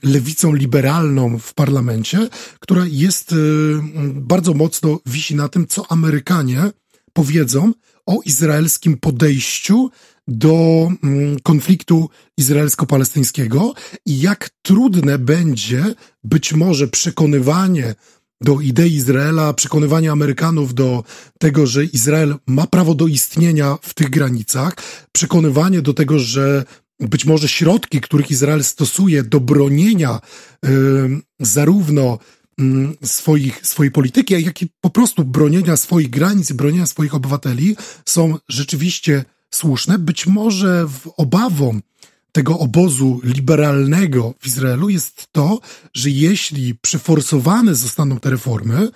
lewicą liberalną w parlamencie, która jest y, mm, bardzo mocno wisi na tym, co Amerykanie powiedzą o izraelskim podejściu do mm, konfliktu izraelsko-palestyńskiego i jak trudne będzie być może przekonywanie do idei Izraela, przekonywanie Amerykanów do tego, że Izrael ma prawo do istnienia w tych granicach, przekonywanie do tego, że być może środki, których Izrael stosuje do bronienia y, zarówno Mm, swoich, swojej polityki, jak i po prostu bronienia swoich granic, bronienia swoich obywateli są rzeczywiście słuszne. Być może obawą tego obozu liberalnego w Izraelu jest to, że jeśli przeforsowane zostaną te reformy,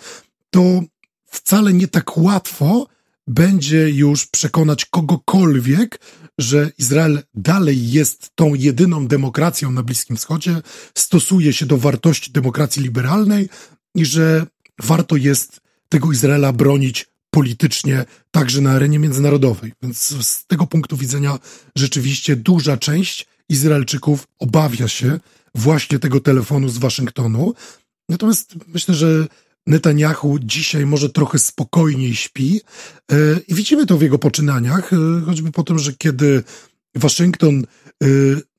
to wcale nie tak łatwo będzie już przekonać kogokolwiek, że Izrael dalej jest tą jedyną demokracją na Bliskim Wschodzie, stosuje się do wartości demokracji liberalnej i że warto jest tego Izraela bronić politycznie także na arenie międzynarodowej. Więc z tego punktu widzenia rzeczywiście duża część Izraelczyków obawia się właśnie tego telefonu z Waszyngtonu. Natomiast myślę, że Netanyahu dzisiaj może trochę spokojniej śpi e, i widzimy to w jego poczynaniach, e, choćby po tym, że kiedy Waszyngton e,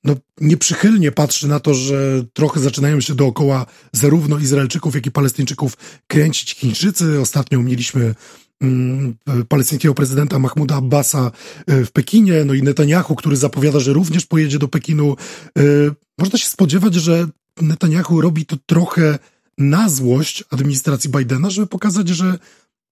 no, nieprzychylnie patrzy na to, że trochę zaczynają się dookoła zarówno Izraelczyków, jak i Palestyńczyków kręcić Chińczycy. Ostatnio mieliśmy mm, palestyńskiego prezydenta Mahmuda Abbasa w Pekinie, no i Netanyahu, który zapowiada, że również pojedzie do Pekinu. Można się spodziewać, że Netanyahu robi to trochę na złość administracji Bidena, żeby pokazać, że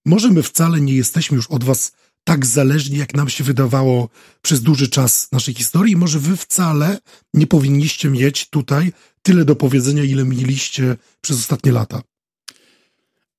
może my wcale nie jesteśmy już od was tak zależni, jak nam się wydawało przez duży czas naszej historii. Może wy wcale nie powinniście mieć tutaj tyle do powiedzenia, ile mieliście przez ostatnie lata.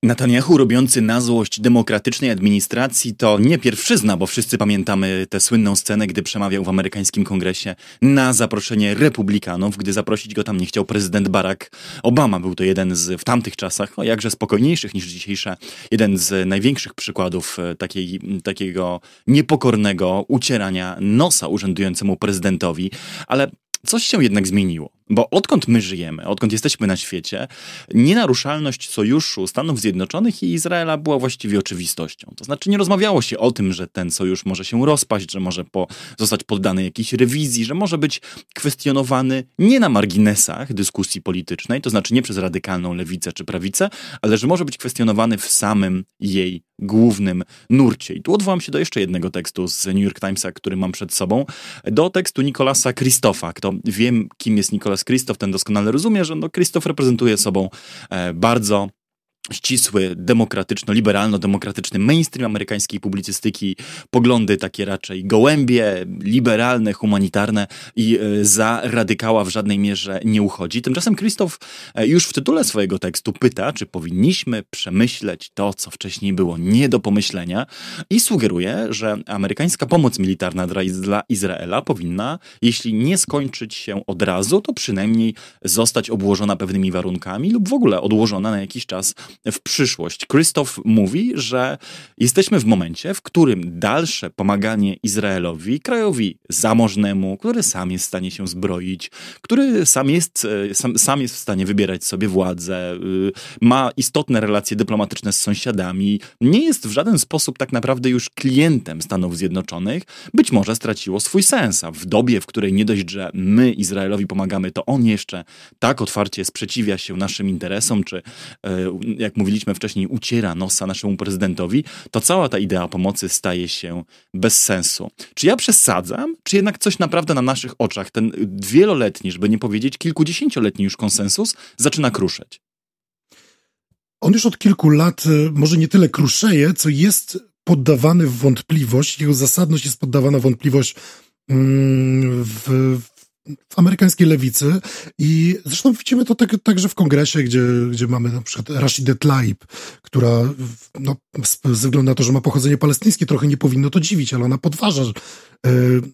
Netanyahu robiący na złość demokratycznej administracji to nie pierwszyzna, bo wszyscy pamiętamy tę słynną scenę, gdy przemawiał w amerykańskim kongresie na zaproszenie republikanów, gdy zaprosić go tam nie chciał prezydent Barack Obama. Był to jeden z w tamtych czasach, o jakże spokojniejszych niż dzisiejsze, jeden z największych przykładów e, takiej, takiego niepokornego ucierania nosa urzędującemu prezydentowi, ale coś się jednak zmieniło. Bo odkąd my żyjemy, odkąd jesteśmy na świecie, nienaruszalność sojuszu Stanów Zjednoczonych i Izraela była właściwie oczywistością. To znaczy nie rozmawiało się o tym, że ten sojusz może się rozpaść, że może po, zostać poddany jakiejś rewizji, że może być kwestionowany nie na marginesach dyskusji politycznej, to znaczy nie przez radykalną lewicę czy prawicę, ale że może być kwestionowany w samym jej głównym nurcie. I tu odwołam się do jeszcze jednego tekstu z New York Timesa, który mam przed sobą, do tekstu Nikolasa Christofa. Kto wiem, kim jest Nicolas natomiast Krzysztof ten doskonale rozumie, że no Krzysztof reprezentuje sobą e, bardzo ścisły, demokratyczno-liberalno-demokratyczny mainstream amerykańskiej publicystyki, poglądy takie raczej gołębie, liberalne, humanitarne i e, za radykała w żadnej mierze nie uchodzi. Tymczasem Krzysztof e, już w tytule swojego tekstu pyta, czy powinniśmy przemyśleć to, co wcześniej było nie do pomyślenia i sugeruje, że amerykańska pomoc militarna dla Izraela powinna, jeśli nie skończyć się od razu, to przynajmniej zostać obłożona pewnymi warunkami lub w ogóle odłożona na jakiś czas w przyszłość. Krzysztof mówi, że jesteśmy w momencie, w którym dalsze pomaganie Izraelowi, krajowi zamożnemu, który sam jest w stanie się zbroić, który sam jest, e, sam, sam jest w stanie wybierać sobie władzę, y, ma istotne relacje dyplomatyczne z sąsiadami, nie jest w żaden sposób tak naprawdę już klientem Stanów Zjednoczonych, być może straciło swój sens. A w dobie, w której nie dość, że my Izraelowi pomagamy, to on jeszcze tak otwarcie sprzeciwia się naszym interesom, czy e, jak mówiliśmy wcześniej, uciera nosa naszemu prezydentowi, to cała ta idea pomocy staje się bez sensu. Czy ja przesadzam, czy jednak coś naprawdę na naszych oczach, ten wieloletni, żeby nie powiedzieć kilkudziesięcioletni już konsensus, zaczyna kruszyć? On już od kilku lat y, może nie tyle kruszeje, co jest poddawany w wątpliwość, jego zasadność jest poddawana wątpliwość mm, w, w amerykańskiej lewicy i zresztą widzimy to tak, także w kongresie, gdzie, gdzie mamy na przykład Rashidę Tlaib, która no, względu na to, że ma pochodzenie palestyńskie, trochę nie powinno to dziwić, ale ona podważa e,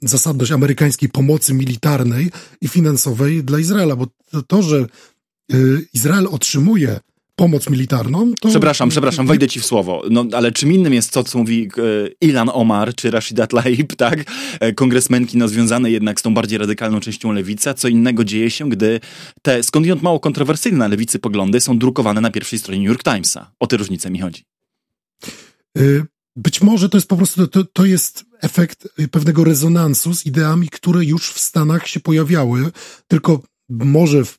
zasadność amerykańskiej pomocy militarnej i finansowej dla Izraela, bo to, że e, Izrael otrzymuje pomoc militarną. To... Przepraszam, przepraszam, wejdę ci w słowo. No, ale czym innym jest to, co mówi e, Ilan Omar czy Rashida Tlaib, [laughs] tak? E, kongresmenki no, związane jednak z tą bardziej radykalną częścią lewicy. Co innego dzieje się, gdy te skądinąd mało kontrowersyjne na lewicy poglądy są drukowane na pierwszej stronie New York Timesa. O te różnice mi chodzi. E, być może to jest po prostu, to, to jest efekt pewnego rezonansu z ideami, które już w Stanach się pojawiały, tylko może w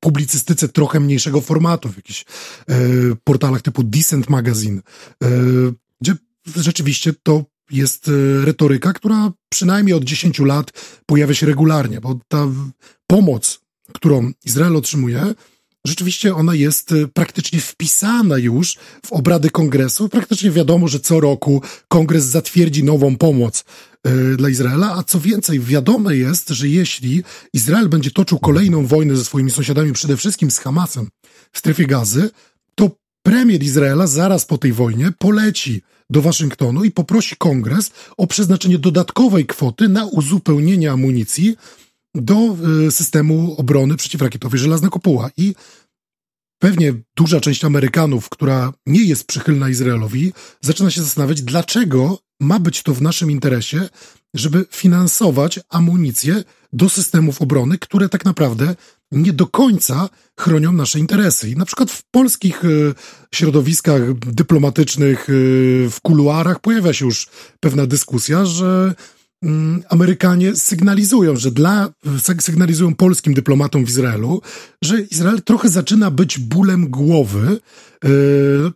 publicystyce trochę mniejszego formatu, w jakichś e, portalach typu Decent Magazine, e, gdzie rzeczywiście to jest e, retoryka, która przynajmniej od 10 lat pojawia się regularnie, bo ta pomoc, którą Izrael otrzymuje, rzeczywiście ona jest e, praktycznie wpisana już w obrady kongresu. Praktycznie wiadomo, że co roku kongres zatwierdzi nową pomoc e, dla Izraela, a co więcej, wiadome jest, że jeśli Izrael będzie toczył kolejną wojnę ze swoimi sąsiadami, przede wszystkim z Hamasem w strefie gazy, to premier Izraela zaraz po tej wojnie poleci do Waszyngtonu i poprosi kongres o przeznaczenie dodatkowej kwoty na uzupełnienie amunicji do y, systemu obrony przeciwrakietowej Żelazna Kopuła. I pewnie duża część Amerykanów, która nie jest przychylna Izraelowi, zaczyna się zastanawiać, dlaczego ma być to w naszym interesie, żeby finansować amunicję do systemów obrony, które tak naprawdę nie do końca chronią nasze interesy. I na przykład w polskich y, środowiskach dyplomatycznych, y, w kuluarach pojawia się już pewna dyskusja, że Amerykanie sygnalizują, że dla, sygnalizują polskim dyplomatom w Izraelu, że Izrael trochę zaczyna być bólem głowy. E,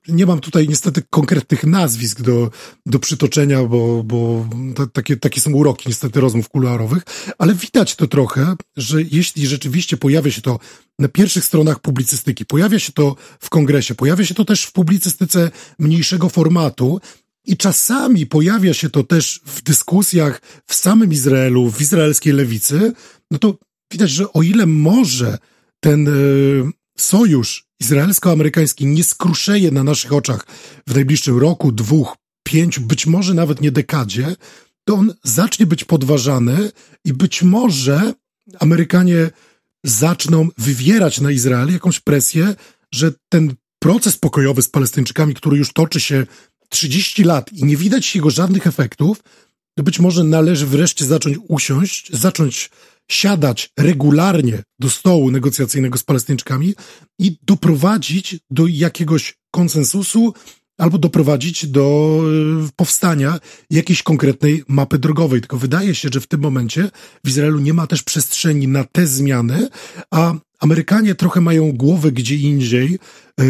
nie mam tutaj niestety konkretnych nazwisk do, do przytoczenia, bo, bo takie, takie są uroki niestety rozmów kuluarowych, ale widać to trochę, że jeśli rzeczywiście pojawia się to na pierwszych stronach publicystyki, pojawia się to w kongresie, pojawia się to też w publicystyce mniejszego formatu, i czasami pojawia się to też w dyskusjach w samym Izraelu, w izraelskiej lewicy, no to widać, że o ile może ten y, sojusz izraelsko-amerykański nie skruszeje na naszych oczach w najbliższym roku, dwóch, pięciu, być może nawet nie dekadzie, to on zacznie być podważany i być może Amerykanie zaczną wywierać na Izrael jakąś presję, że ten proces pokojowy z Palestyńczykami, który już toczy się 30 lat i nie widać jego żadnych efektów, to być może należy wreszcie zacząć usiąść, zacząć siadać regularnie do stołu negocjacyjnego z Palestyńczykami i doprowadzić do jakiegoś konsensusu albo doprowadzić do e, powstania jakiejś konkretnej mapy drogowej. Tylko wydaje się, że w tym momencie w Izraelu nie ma też przestrzeni na te zmiany, a Amerykanie trochę mają głowę gdzie indziej, e,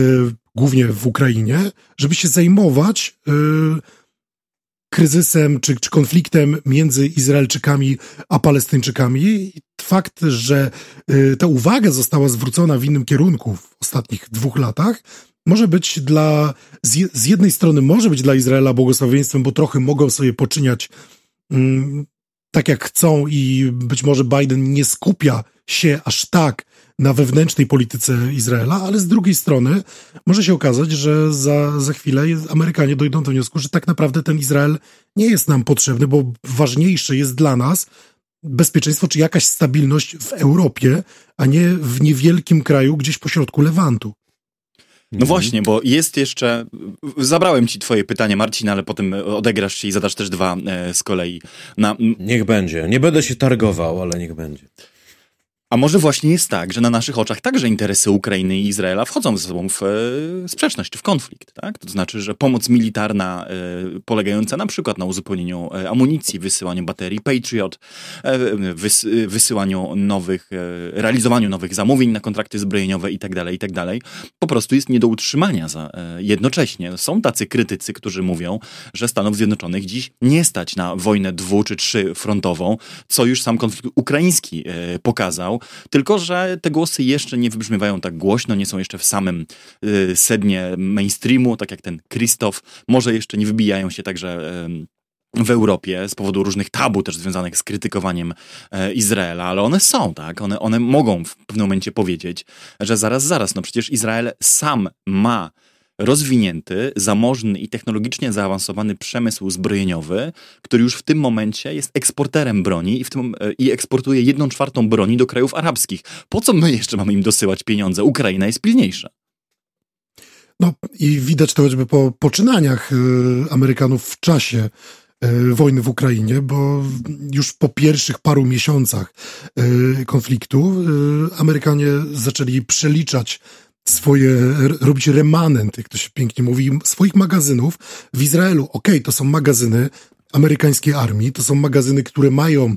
głównie w Ukrainie, żeby się zajmować y, kryzysem czy, czy konfliktem między Izraelczykami a Palestyńczykami. Fakt, że y, ta uwaga została zwrócona w innym kierunku w ostatnich dwóch latach, może być dla, z, z jednej strony może być dla Izraela błogosławieństwem, bo trochę mogą sobie poczyniać mm, tak jak chcą i być może Biden nie skupia się aż tak na wewnętrznej polityce Izraela, ale z drugiej strony może się okazać, że za, za chwilę Amerykanie dojdą do wniosku, że tak naprawdę ten Izrael nie jest nam potrzebny, bo ważniejsze jest dla nas bezpieczeństwo czy jakaś stabilność w Europie, a nie w niewielkim kraju gdzieś pośrodku Lewantu. No właśnie, bo jest jeszcze. Zabrałem ci twoje pytanie, Marcin, ale potem odegrasz się i zadasz też dwa e, z kolei. Na... Niech będzie. Nie będę się targował, ale niech będzie. A może właśnie jest tak, że na naszych oczach także interesy Ukrainy i Izraela wchodzą ze sobą w e, sprzeczność w konflikt, tak? To znaczy, że pomoc militarna e, polegająca na przykład na uzupełnieniu e, amunicji, wysyłaniu baterii Patriot, wys, wysyłaniu nowych, realizowaniu nowych zamówień na kontrakty zbrojeniowe itd., tak itd., tak po prostu jest nie do utrzymania za, jednocześnie. Są tacy krytycy, którzy mówią, że Stanów Zjednoczonych dziś nie stać na wojnę dwu czy trzy frontową, co już sam konflikt ukraiński pokazał, tylko że te głosy jeszcze nie wybrzmiewają tak głośno, nie są jeszcze w samym y, sednie mainstreamu, tak jak ten Krzysztof, może jeszcze nie wybijają się także w Europie z powodu różnych tabu też związanych z krytykowaniem e, Izraela, ale one są, tak? One, one mogą w pewnym momencie powiedzieć, że zaraz, zaraz, no przecież Izrael sam ma rozwinięty, zamożny i technologicznie zaawansowany przemysł zbrojeniowy, który już w tym momencie jest eksporterem broni i, w tym, e, i eksportuje jedną czwartą broni do krajów arabskich. Po co my jeszcze mamy im dosyłać pieniądze? Ukraina jest pilniejsza. No i widać to choćby po poczynaniach y, Amerykanów w czasie y, wojny w Ukrainie, bo już po pierwszych paru miesiącach y, konfliktu Amerykanie zaczęli przeliczać swoje, robić remanent, jak to się pięknie mówi, swoich magazynów w Izraelu. Okej, okay, to są magazyny amerykańskiej armii, to są magazyny, które mają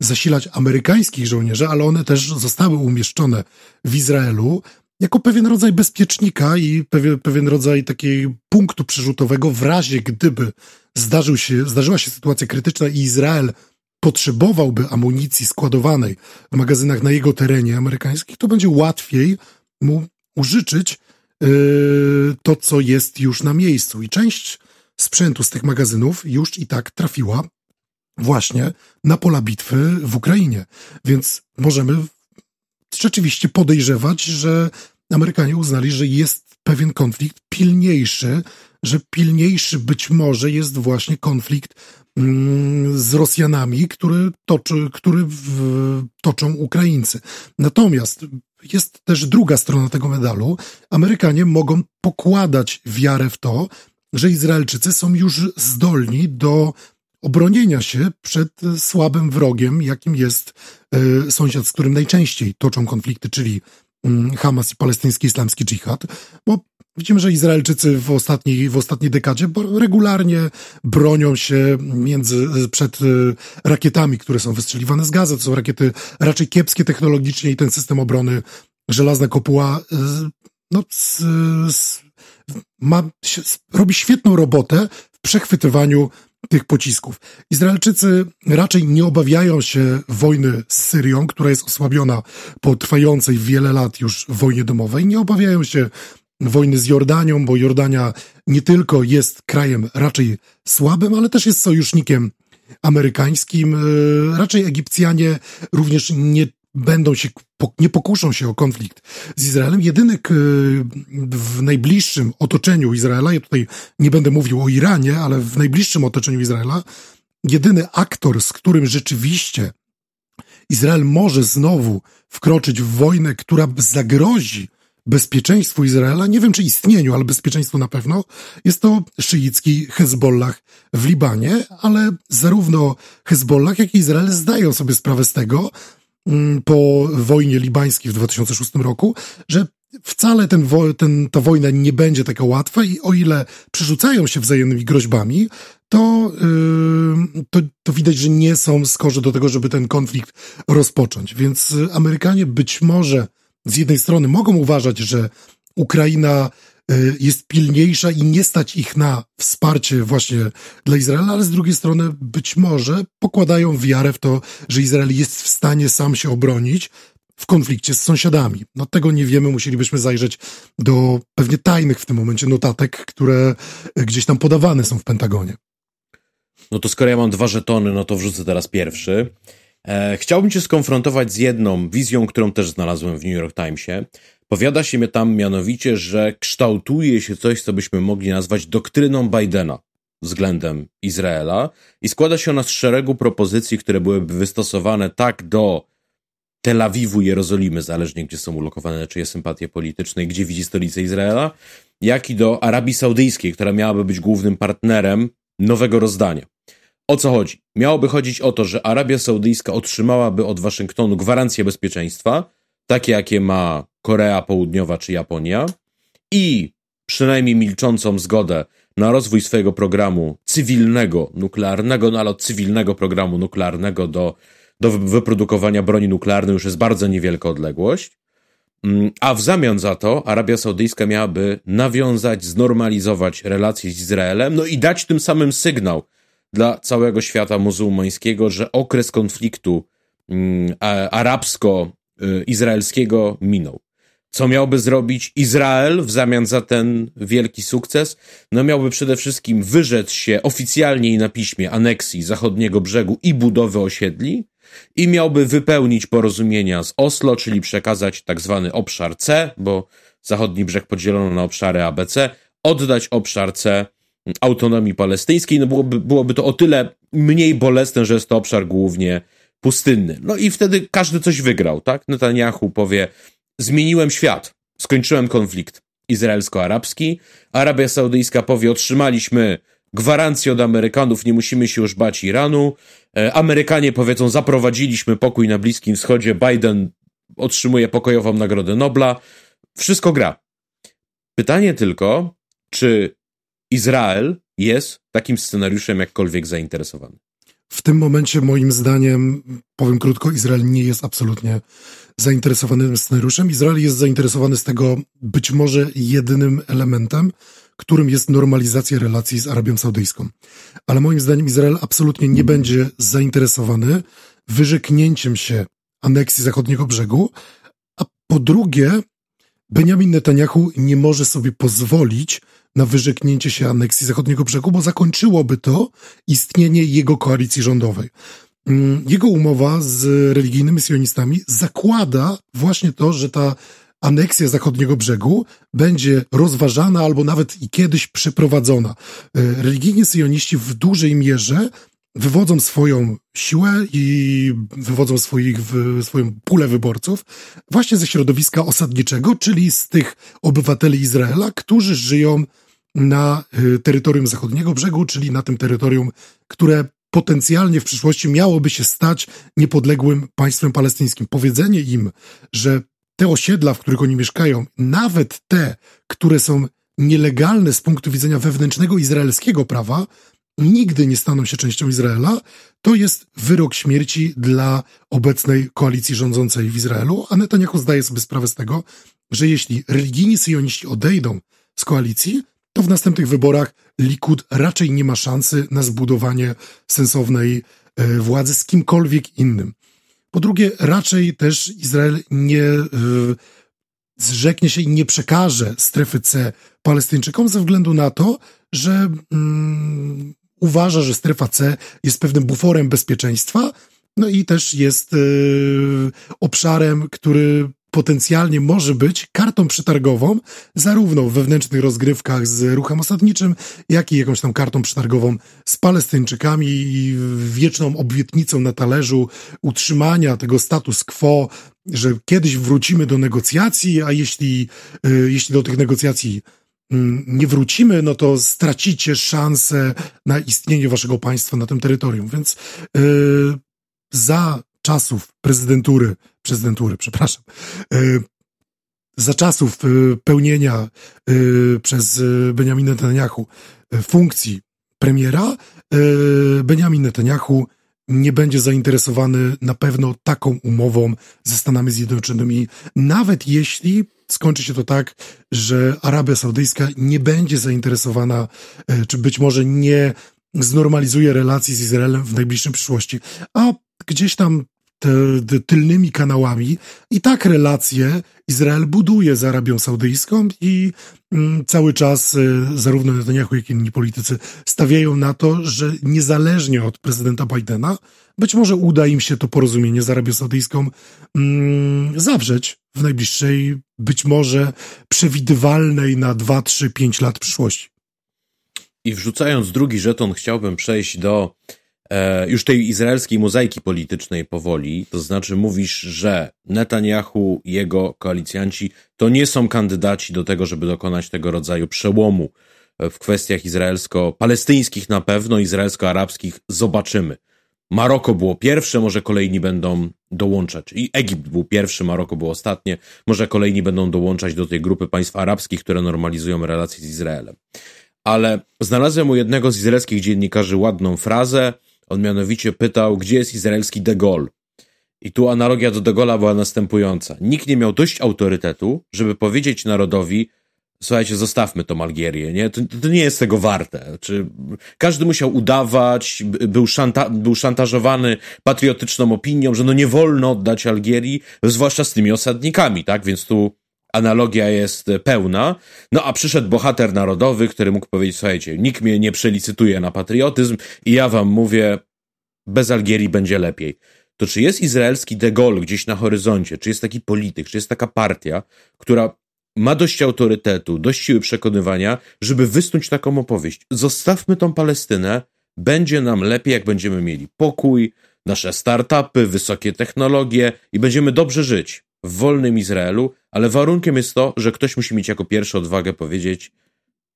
zasilać amerykańskich żołnierzy, ale one też zostały umieszczone w Izraelu jako pewien rodzaj bezpiecznika i pewien, pewien rodzaj takiego punktu przyrzutowego w razie, gdyby zdarzył się, zdarzyła się sytuacja krytyczna i Izrael potrzebowałby amunicji składowanej w magazynach na jego terenie amerykańskich, to będzie łatwiej mu użyczyć yy, to, co jest już na miejscu. I część sprzętu z tych magazynów już i tak trafiła właśnie na pola bitwy w Ukrainie. Więc możemy rzeczywiście podejrzewać, że Amerykanie uznali, że jest pewien konflikt pilniejszy, że pilniejszy być może jest właśnie konflikt z Rosjanami, który, toczy, który w, toczą Ukraińcy. Natomiast jest też druga strona tego medalu. Amerykanie mogą pokładać wiarę w to, że Izraelczycy są już zdolni do obronienia się przed słabym wrogiem, jakim jest e, sąsiad, z którym najczęściej toczą konflikty, czyli mm, Hamas i palestyński islamski dżihad, bo widzimy, że Izraelczycy w ostatniej, w ostatniej dekadzie regularnie bronią się między, przed e, rakietami, które są wystrzeliwane z gazy. To są rakiety raczej kiepskie technologicznie i ten system obrony żelazna kopuła e, no, z, z, ma, robi świetną robotę w przechwytywaniu tych pocisków. Izraelczycy raczej nie obawiają się wojny z Syrią, która jest osłabiona po trwającej wiele lat już wojnie domowej. Nie obawiają się wojny z Jordanią, bo Jordania nie tylko jest krajem raczej słabym, ale też jest sojusznikiem amerykańskim. E, raczej Egipcjanie również nie będą się, nie pokuszą się o konflikt z Izraelem. Jedyny w najbliższym otoczeniu Izraela, ja tutaj nie będę mówił o Iranie, ale w najbliższym otoczeniu Izraela, jedyny aktor, z którym rzeczywiście Izrael może znowu wkroczyć w wojnę, która zagrozi bezpieczeństwu Izraela, nie wiem czy istnieniu, ale bezpieczeństwu na pewno, jest to szyicki Hezbollah w Libanie, ale zarówno Hezbollah, jak i Izrael zdają sobie sprawę z tego, Mm, po wojnie libańskiej w 2006 roku, że wcale ten, ten, ta wojna nie będzie taka łatwa i o ile przerzucają się wzajemnymi groźbami, to, yy, to, to widać, że nie są skorzy do tego, żeby ten konflikt rozpocząć. Więc Amerykanie być może z jednej strony mogą uważać, że Ukraina Y, jest pilniejsza i nie stać ich na wsparcie właśnie dla Izraela, ale z drugiej strony być może pokładają wiarę w to, że Izrael jest w stanie sam się obronić w konflikcie z sąsiadami. No tego nie wiemy, musielibyśmy zajrzeć do pewnie tajnych w tym momencie notatek, które gdzieś tam podawane są w Pentagonie. No to skoro ja mam dwa żetony, no to wrzucę teraz pierwszy. E, chciałbym cię skonfrontować z jedną wizją, którą też znalazłem w New York Timesie. Powiada się tam mianowicie, że kształtuje się coś, co byśmy mogli nazwać doktryną Bidena względem Izraela i składa się ona z szeregu propozycji, które byłyby wystosowane tak do Tel Awiwu, Jerozolimy, zależnie gdzie są ulokowane czyje sympatie polityczne i gdzie widzi stolicę Izraela, jak i do Arabii Saudyjskiej, która miałaby być głównym partnerem nowego rozdania. O co chodzi? Miałoby chodzić o to, że Arabia Saudyjska otrzymałaby od Waszyngtonu gwarancję bezpieczeństwa, takie jakie ma Korea Południowa czy Japonia i przynajmniej milczącą zgodę na rozwój swojego programu cywilnego, nuklearnego, no ale od cywilnego programu nuklearnego do, do wyprodukowania broni nuklearnej już jest bardzo niewielka odległość. Mm, a w zamian za to Arabia Saudyjska miałaby nawiązać, znormalizować relacje z Izraelem, no i dać tym samym sygnał dla całego świata muzułmańskiego, że okres konfliktu mm, arabsko-izraelskiego minął. Co miałby zrobić Izrael w zamian za ten wielki sukces? No miałby przede wszystkim wyrzec się oficjalnie i na piśmie aneksji zachodniego brzegu i budowy osiedli i miałby wypełnić porozumienia z Oslo, czyli przekazać tak zwany obszar C, bo zachodni brzeg podzielono na obszary ABC, oddać obszar C autonomii palestyńskiej, no byłoby, byłoby to o tyle mniej bolesne, że jest to obszar głównie pustynny. No i wtedy każdy coś wygrał, tak? Netanyahu powie, zmieniłem świat, skończyłem konflikt izraelsko-arabski, Arabia Saudyjska powie, otrzymaliśmy gwarancję od Amerykanów, nie musimy się już bać Iranu, e, Amerykanie powiedzą, zaprowadziliśmy pokój na Bliskim Wschodzie, Biden otrzymuje pokojową Nagrodę Nobla, wszystko gra. Pytanie tylko, czy Izrael jest takim scenariuszem jakkolwiek zainteresowany? W tym momencie, moim zdaniem, powiem krótko, Izrael nie jest absolutnie zainteresowanym scenariuszem. Izrael jest zainteresowany z tego być może jedynym elementem, którym jest normalizacja relacji z Arabią Saudyjską. Ale moim zdaniem Izrael absolutnie nie będzie zainteresowany wyrzeknięciem się aneksji zachodniego brzegu, a po drugie, Benjamin Netanyahu nie może sobie pozwolić na wyrzeknięcie się aneksji zachodniego brzegu, bo zakończyłoby to istnienie jego koalicji rządowej. Mm, jego umowa z religijnymi sionistami zakłada właśnie to, że ta aneksja zachodniego brzegu będzie rozważana albo nawet i kiedyś przeprowadzona. E, religijni syjoniści w dużej mierze wywodzą swoją siłę i wywodzą swoich, swoją pulę wyborców właśnie ze środowiska osadniczego, czyli z tych obywateli Izraela, którzy żyją na e, terytorium zachodniego brzegu, czyli na tym terytorium, które potencjalnie w przyszłości miałoby się stać niepodległym państwem palestyńskim. Powiedzenie im, że te osiedla, w których oni mieszkają, nawet te, które są nielegalne z punktu widzenia wewnętrznego izraelskiego prawa, nigdy nie staną się częścią Izraela, to jest wyrok śmierci dla obecnej koalicji rządzącej w Izraelu, a Netanyahu zdaje sobie sprawę z tego, że jeśli religijni syjoniści odejdą z koalicji, to w następnych wyborach Likud raczej nie ma szansy na zbudowanie sensownej e, władzy z kimkolwiek innym. Po drugie, raczej też Izrael nie e, zrzeknie się i nie przekaże strefy C Palestyńczykom ze względu na to, że mm, uważa, że strefa C jest pewnym buforem bezpieczeństwa, no i też jest y, obszarem, który potencjalnie może być kartą przetargową, zarówno w wewnętrznych rozgrywkach z ruchem osadniczym, jak i jakąś tam kartą przetargową z Palestyńczykami i wieczną obietnicą na talerzu utrzymania tego status quo, że kiedyś wrócimy do negocjacji, a jeśli, y, jeśli do tych negocjacji mm, nie wrócimy, no to stracicie szansę na istnienie waszego państwa na tym terytorium. Więc yy, za czasów prezydentury, prezydentury, przepraszam, e, za czasów e, pełnienia e, przez Benjamin Netanyahu funkcji premiera, Benjamin Netanyahu nie będzie zainteresowany na pewno taką umową ze Stanami Zjednoczonymi, nawet jeśli skończy się to tak, że Arabia Saudyjska nie będzie zainteresowana, czy być może nie znormalizuje relacji z Izraelem w najbliższej przyszłości. A gdzieś tam tylnymi kanałami i tak relacje Izrael buduje z Arabią Saudyjską i mm, cały czas y, zarówno Netanyahu, jak i inni politycy stawiają na to, że niezależnie od prezydenta Bidena, być może uda im się to porozumienie z Arabią Saudyjską mm, zawrzeć w najbliższej, być może przewidywalnej na 2, 3, 5 lat przyszłości. I wrzucając drugi żeton, chciałbym przejść do już tej izraelskiej mozaiki politycznej powoli, to znaczy mówisz, że Netanyahu i jego koalicjanci to nie są kandydaci do tego, żeby dokonać tego rodzaju przełomu w kwestiach izraelsko-palestyńskich na pewno, izraelsko-arabskich zobaczymy. Maroko było pierwsze, może kolejni będą dołączać. I Egipt był pierwszy, Maroko było ostatnie, może kolejni będą dołączać do tej grupy państw arabskich, które normalizują relacje z Izraelem. Ale znalazłem u jednego z izraelskich dziennikarzy ładną frazę, on mianowicie pytał, gdzie jest izraelski De Gaulle. I tu analogia do De Gaulle'a była następująca. Nikt nie miał dość autorytetu, żeby powiedzieć narodowi, słuchajcie, zostawmy tą Algierię, nie? To, to nie jest tego warte. Czy każdy musiał udawać, był, szanta, był szantażowany patriotyczną opinią, że no nie wolno oddać Algierii, zwłaszcza z tymi osadnikami, tak? Więc tu analogia jest pełna. No a przyszedł bohater narodowy, który mógł powiedzieć, słuchajcie, nikt mnie nie przelicytuje na patriotyzm i ja wam mówię, bez Algierii będzie lepiej. To czy jest izraelski de Gaulle gdzieś na horyzoncie, czy jest taki polityk, czy jest taka partia, która ma dość autorytetu, dość siły przekonywania, żeby wysnuć taką opowieść. Zostawmy tą Palestynę, będzie nam lepiej, jak będziemy mieli pokój, nasze startupy, wysokie technologie i będziemy dobrze żyć w wolnym Izraelu, ale warunkiem jest to, że ktoś musi mieć jako pierwszy odwagę powiedzieć: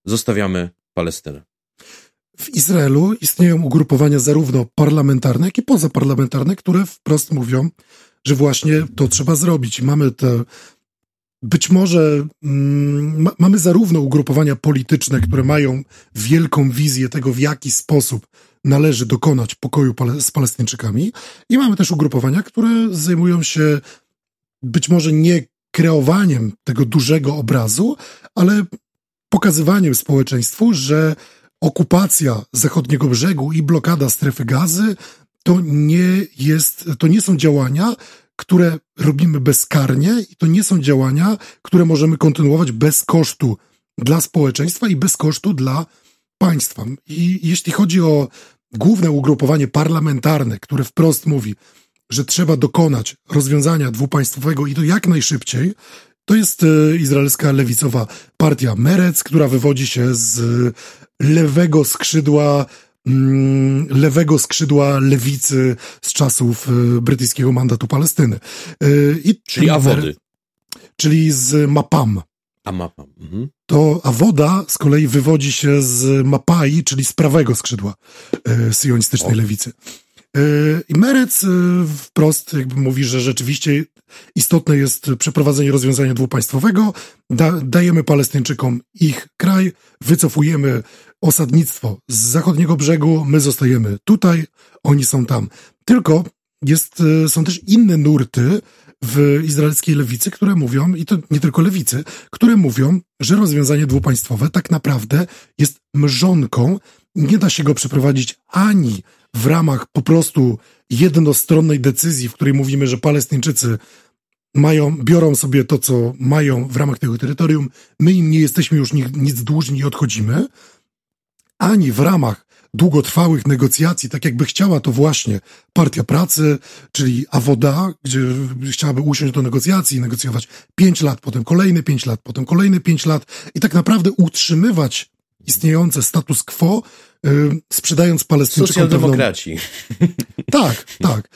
zostawiamy Palestynę. W Izraelu istnieją ugrupowania zarówno parlamentarne, jak i pozaparlamentarne, które wprost mówią, że właśnie to trzeba zrobić. Mamy te. Być może mm, ma, mamy zarówno ugrupowania polityczne, które mają wielką wizję tego, w jaki sposób należy dokonać pokoju pale, z Palestyńczykami, i mamy też ugrupowania, które zajmują się być może nie kreowaniem tego dużego obrazu, ale pokazywaniem społeczeństwu, że okupacja zachodniego brzegu i blokada strefy gazy to nie jest, to nie są działania, które robimy bezkarnie i to nie są działania, które możemy kontynuować bez kosztu dla społeczeństwa i bez kosztu dla państwa. I jeśli chodzi o główne ugrupowanie parlamentarne, które wprost mówi, że trzeba dokonać rozwiązania dwupaństwowego i to jak najszybciej, to jest e, izraelska lewicowa partia Merec, która wywodzi się z lewego skrzydła mm, lewego skrzydła lewicy z czasów e, brytyjskiego mandatu Palestyny. E, I czyli Awody. Czyli z Mapam. A Mapam. Mhm. To Awoda z kolei wywodzi się z Mapai, czyli z prawego skrzydła syjonistycznej o. lewicy. I Merec wprost jakby mówi, że rzeczywiście istotne jest przeprowadzenie rozwiązania dwupaństwowego, da, dajemy Palestyńczykom ich kraj, wycofujemy osadnictwo z zachodniego brzegu, my zostajemy tutaj, oni są tam. Tylko jest, są też inne nurty w izraelskiej lewicy, które mówią, i to nie tylko lewicy, które mówią, że rozwiązanie dwupaństwowe tak naprawdę jest mrzonką, nie da się go przeprowadzić ani w ramach po prostu jednostronnej decyzji, w której mówimy, że Palestyńczycy mają, biorą sobie to, co mają w ramach tego terytorium, my im nie jesteśmy już nic dłużni i odchodzimy, ani w ramach długotrwałych negocjacji, tak jakby chciała to właśnie Partia Pracy, czyli Awoda, gdzie chciałaby usiąść do negocjacji, negocjować pięć lat, potem kolejne pięć lat, potem kolejne pięć lat i tak naprawdę utrzymywać istniejące status quo, sprzedając Palestyńczykom Socjaldemokraci. Pewną... [laughs] Tak, tak.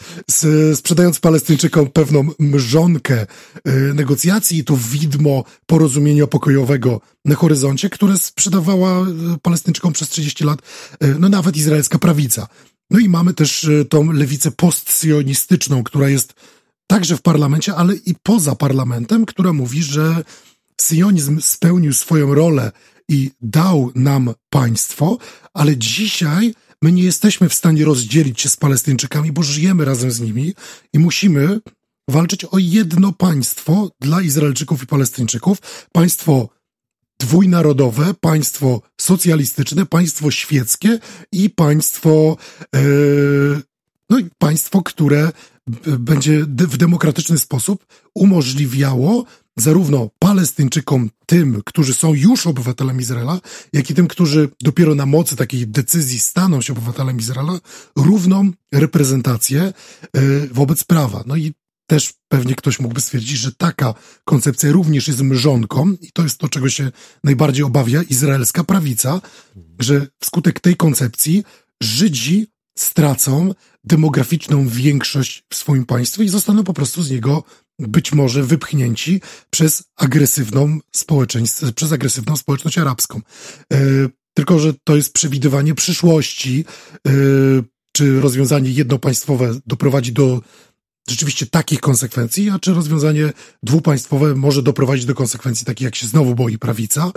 sprzedając Palestyńczykom pewną mrzonkę y, negocjacji i to widmo porozumienia pokojowego na horyzoncie, które sprzedawała y, Palestyńczykom przez 30 lat no nawet izraelska prawica. No i mamy też tą lewicę postsyjonistyczną, która jest także w parlamencie, ale i poza parlamentem, która mówi, że syjonizm spełnił swoją rolę i dał nam państwo, ale dzisiaj my nie jesteśmy w stanie rozdzielić się z Palestyńczykami, bo żyjemy razem z nimi i musimy walczyć o jedno państwo dla Izraelczyków i Palestyńczyków. Państwo dwójnarodowe, państwo socjalistyczne, państwo świeckie i państwo, e, no i państwo, które będzie w demokratyczny sposób umożliwiało zarówno Palestyńczykom, tym, którzy są już obywatelami Izraela, jak i tym, którzy dopiero na mocy takiej decyzji staną się obywatelem Izraela, równą reprezentację e, wobec prawa. No i też pewnie ktoś mógłby stwierdzić, że taka koncepcja również jest mrzonką i to jest to, czego się najbardziej obawia izraelska prawica, że wskutek tej koncepcji Żydzi stracą demograficzną większość w swoim państwie i zostaną po prostu z niego być może wypchnięci przez agresywną społeczeństwo, przez agresywną społeczność arabską. E, tylko, że to jest przewidywanie przyszłości, e, czy rozwiązanie jednopaństwowe doprowadzi do rzeczywiście takich konsekwencji, a czy rozwiązanie dwupaństwowe może doprowadzić do konsekwencji takich, jak się znowu boi prawica,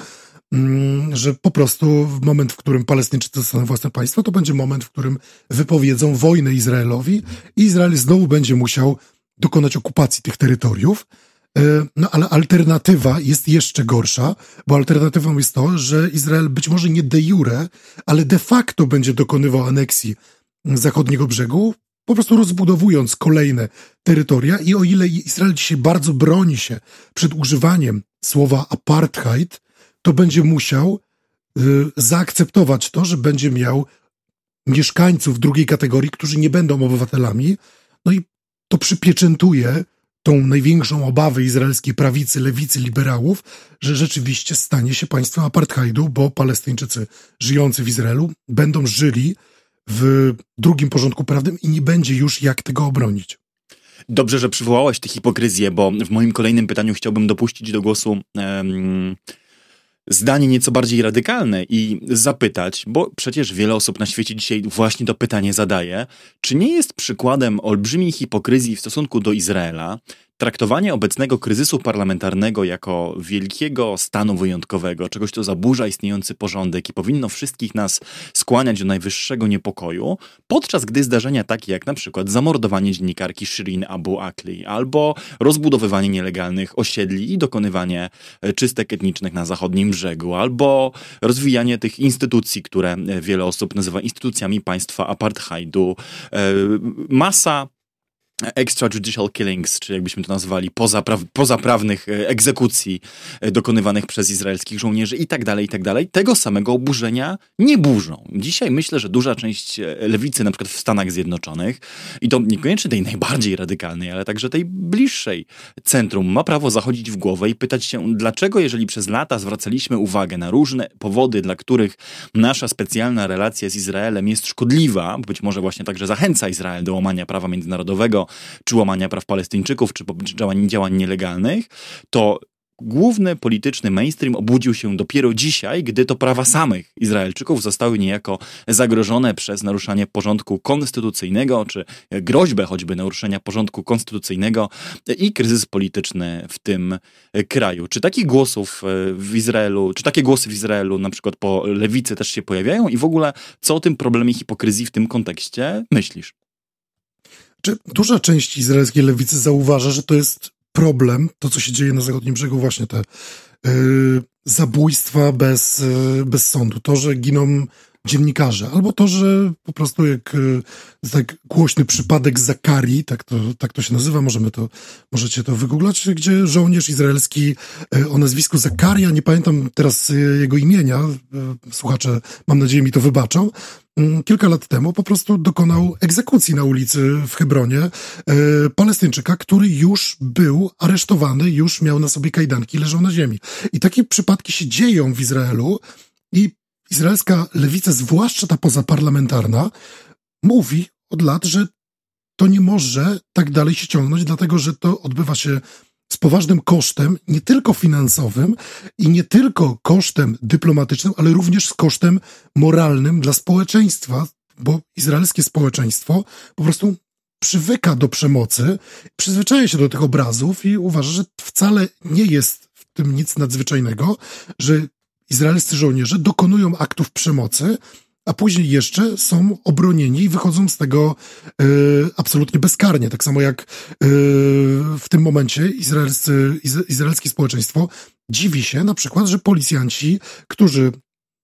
mm, że po prostu w moment, w którym Palestyńczycy dostaną własne państwo, to będzie moment, w którym wypowiedzą wojnę Izraelowi i Izrael znowu będzie musiał dokonać okupacji tych terytoriów. E, no ale alternatywa jest jeszcze gorsza, bo alternatywą jest to, że Izrael być może nie de jure, ale de facto będzie dokonywał aneksji zachodniego brzegu, po prostu rozbudowując kolejne terytoria i o ile Izrael dzisiaj bardzo broni się przed używaniem słowa apartheid, to będzie musiał y, zaakceptować to, że będzie miał mieszkańców drugiej kategorii, którzy nie będą obywatelami, no i to przypieczętuje tą największą obawę izraelskiej prawicy, lewicy, liberałów, że rzeczywiście stanie się państwem apartheidu, bo Palestyńczycy żyjący w Izraelu będą żyli w drugim porządku prawnym i nie będzie już jak tego obronić. Dobrze, że przywołałeś tę hipokryzję, bo w moim kolejnym pytaniu chciałbym dopuścić do głosu zdanie nieco bardziej radykalne i zapytać, bo przecież wiele osób na świecie dzisiaj właśnie to pytanie zadaje, czy nie jest przykładem olbrzymiej hipokryzji w stosunku do Izraela Traktowanie obecnego kryzysu parlamentarnego jako wielkiego stanu wyjątkowego, czegoś, co zaburza istniejący porządek i powinno wszystkich nas skłaniać do najwyższego niepokoju, podczas gdy zdarzenia takie jak na przykład zamordowanie dziennikarki Shirin Abu Akli albo rozbudowywanie nielegalnych osiedli i dokonywanie e, czystek etnicznych na zachodnim brzegu, albo rozwijanie tych instytucji, które e, wiele osób nazywa instytucjami państwa apartheidu, e, masa extrajudicial killings, czy jakbyśmy to nazwali, pozapraw pozaprawnych e, egzekucji e, dokonywanych przez izraelskich żołnierzy i tak dalej, i tak dalej, tego samego oburzenia nie burzą. Dzisiaj myślę, że duża część e, lewicy, na przykład w Stanach Zjednoczonych, i to niekoniecznie tej najbardziej radykalnej, ale także tej bliższej centrum, ma prawo zachodzić w głowę i pytać się, dlaczego, jeżeli przez lata zwracaliśmy uwagę na różne powody, dla których nasza specjalna relacja z Izraelem jest szkodliwa, być może właśnie także zachęca Izrael do łamania prawa międzynarodowego, czy łamania praw Palestyńczyków, czy działań, działań nielegalnych, to główny polityczny mainstream obudził się dopiero dzisiaj, gdy to prawa samych Izraelczyków zostały niejako zagrożone przez naruszanie porządku konstytucyjnego, czy groźbę choćby naruszenia porządku konstytucyjnego i kryzys polityczny w tym kraju. Czy takich głosów w Izraelu, czy takie głosy w Izraelu na przykład po lewicy też się pojawiają i w ogóle co o tym problemie hipokryzji w tym kontekście myślisz? Czy duża część izraelskiej lewicy zauważa, że to jest problem, to co się dzieje na zachodnim brzegu, właśnie te yy, zabójstwa bez, yy, bez sądu, to, że giną dziennikarze, albo to, że po prostu jak e, tak głośny przypadek Zakarii, tak to, tak to się nazywa, możemy to, możecie to wygooglać, gdzie żołnierz izraelski e, o nazwisku Zakaria, nie pamiętam teraz e, jego imienia, słuchacze mam nadzieję mi to wybaczą, kilka lat temu po prostu dokonał egzekucji na ulicy w Hebronie Palestyńczyka, który już był aresztowany, już miał na sobie kajdanki, leżał na ziemi. I takie przypadki się dzieją w Izraelu i izraelska lewica, zwłaszcza ta pozaparlamentarna, mówi od lat, że to nie może tak dalej się ciągnąć, dlatego że to odbywa się z poważnym kosztem, nie tylko finansowym i nie tylko kosztem dyplomatycznym, ale również z kosztem moralnym dla społeczeństwa, bo izraelskie społeczeństwo po prostu przywyka do przemocy, przyzwyczaja się do tych obrazów i uważa, że wcale nie jest w tym nic nadzwyczajnego, że izraelscy żołnierze dokonują aktów przemocy, a później jeszcze są obronieni i wychodzą z tego y, absolutnie bezkarnie. Tak samo jak y, w tym momencie izraelscy, izraelskie społeczeństwo dziwi się na przykład, że policjanci, którzy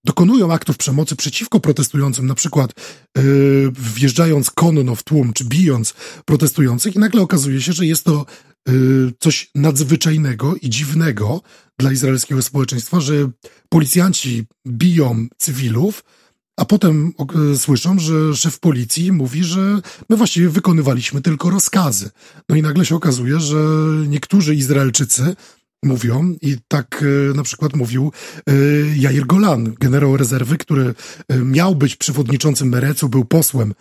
dokonują aktów przemocy przeciwko protestującym, na przykład yy, wjeżdżając konno w tłum, czy bijąc protestujących i nagle okazuje się, że jest to coś nadzwyczajnego i dziwnego dla izraelskiego społeczeństwa, że policjanci biją cywilów, a potem słyszą, że szef policji mówi, że my właściwie wykonywaliśmy tylko rozkazy. No i nagle się okazuje, że niektórzy Izraelczycy mówią i tak e, na przykład mówił e, Jair Golan, generał rezerwy, który e, miał być przewodniczącym Merecu, był posłem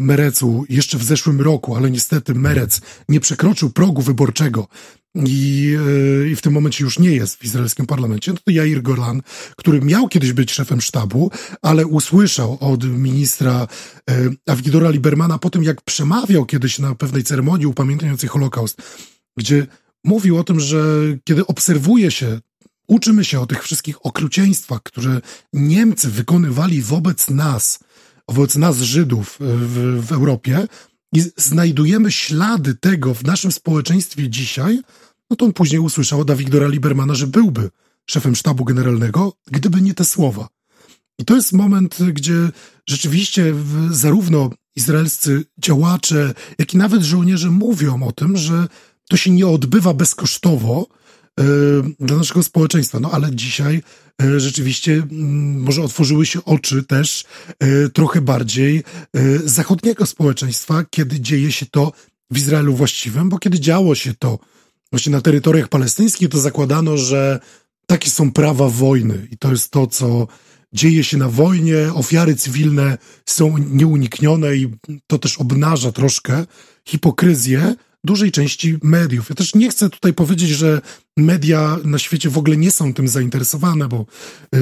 Merecu jeszcze w zeszłym roku, ale niestety Merec nie przekroczył progu wyborczego i, i w tym momencie już nie jest w izraelskim parlamencie, no to Jair Golan, który miał kiedyś być szefem sztabu, ale usłyszał od ministra Avigdora Libermana po tym, jak przemawiał kiedyś na pewnej ceremonii upamiętniającej Holokaust, gdzie mówił o tym, że kiedy obserwuje się, uczymy się o tych wszystkich okrucieństwach, które Niemcy wykonywali wobec nas, wobec nas Żydów w, w Europie i znajdujemy ślady tego w naszym społeczeństwie dzisiaj, no to on później usłyszał od Wiktora Libermana, że byłby szefem sztabu generalnego, gdyby nie te słowa. I to jest moment, gdzie rzeczywiście zarówno izraelscy działacze, jak i nawet żołnierze mówią o tym, że to się nie odbywa bezkosztowo e, dla naszego społeczeństwa. No ale dzisiaj e, rzeczywiście mm, może otworzyły się oczy też e, trochę bardziej zachodniego społeczeństwa, kiedy dzieje się to w Izraelu właściwym, bo kiedy działo się to właśnie na terytoriach palestyńskich, to zakładano, że takie są prawa wojny i to jest to, co dzieje się na wojnie, ofiary cywilne są nieuniknione i to też obnaża troszkę hipokryzję, dużej części mediów. Ja też nie chcę tutaj powiedzieć, że media na świecie w ogóle nie są tym zainteresowane, bo yy,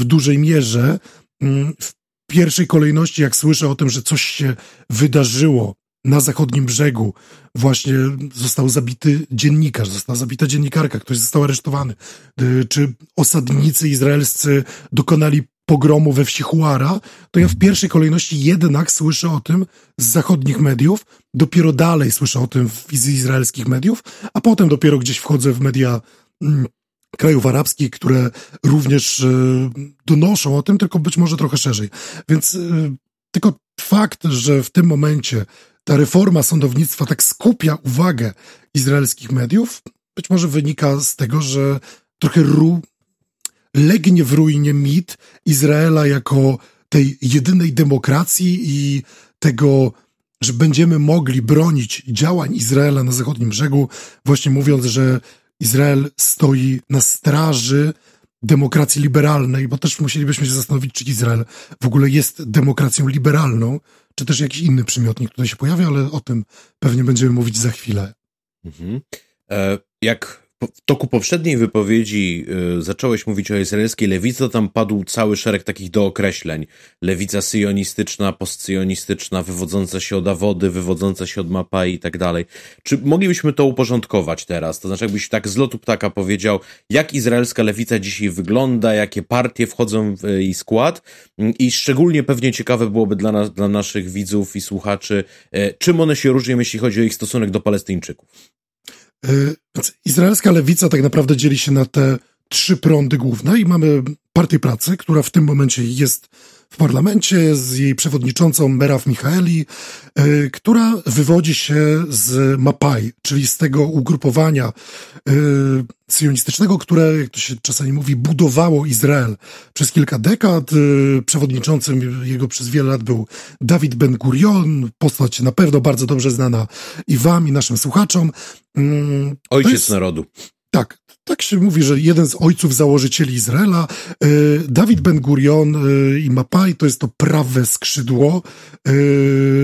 w dużej mierze yy, w pierwszej kolejności, jak słyszę o tym, że coś się wydarzyło na zachodnim brzegu właśnie został zabity dziennikarz, została zabita dziennikarka, ktoś został aresztowany, y, czy osadnicy izraelscy dokonali pogromu we wsi Huara, to ja w pierwszej kolejności jednak słyszę o tym z zachodnich mediów, dopiero dalej słyszę o tym z izraelskich mediów, a potem dopiero gdzieś wchodzę w media mm, krajów arabskich, które również y, donoszą o tym, tylko być może trochę szerzej. Więc y, tylko fakt, że w tym momencie ta reforma sądownictwa tak skupia uwagę izraelskich mediów, być może wynika z tego, że trochę ru, legnie w ruinie mit Izraela jako tej jedynej demokracji i tego, że będziemy mogli bronić działań Izraela na zachodnim brzegu, właśnie mówiąc, że Izrael stoi na straży demokracji liberalnej, bo też musielibyśmy się zastanowić, czy Izrael w ogóle jest demokracją liberalną, czy też jakiś inny przymiotnik tutaj się pojawia, ale o tym pewnie będziemy mówić za chwilę. Mhm. E, jak w toku poprzedniej wypowiedzi y, zacząłeś mówić o izraelskiej lewicy, to tam padł cały szereg takich dookreśleń. Lewica syjonistyczna, postsyjonistyczna, wywodząca się od Awody, wywodząca się od Mapai i tak dalej. Czy moglibyśmy to uporządkować teraz? To znaczy, jakbyś tak z lotu ptaka powiedział, jak izraelska lewica dzisiaj wygląda, jakie partie wchodzą w jej skład i szczególnie pewnie ciekawe byłoby dla, nas, dla naszych widzów i słuchaczy, y, czym one się różnią, jeśli chodzi o ich stosunek do Palestyńczyków. Y, izraelska lewica tak naprawdę dzieli się na te trzy prądy główne i mamy Partię Pracy, która w tym momencie jest w parlamencie z jej przewodniczącą Meraw Michaeli, y, która wywodzi się z Mapai, czyli z tego ugrupowania y, sionistycznego, które, jak to się czasami mówi, budowało Izrael przez kilka dekad. Y, przewodniczącym jego przez wiele lat był Dawid Ben Gurion, postać na pewno bardzo dobrze znana i wam, i naszym słuchaczom. Ojciec jest, narodu. Tak, tak się mówi, że jeden z ojców założycieli Izraela, e, Dawid Ben Gurion e, i Mapai, to jest to prawe skrzydło e,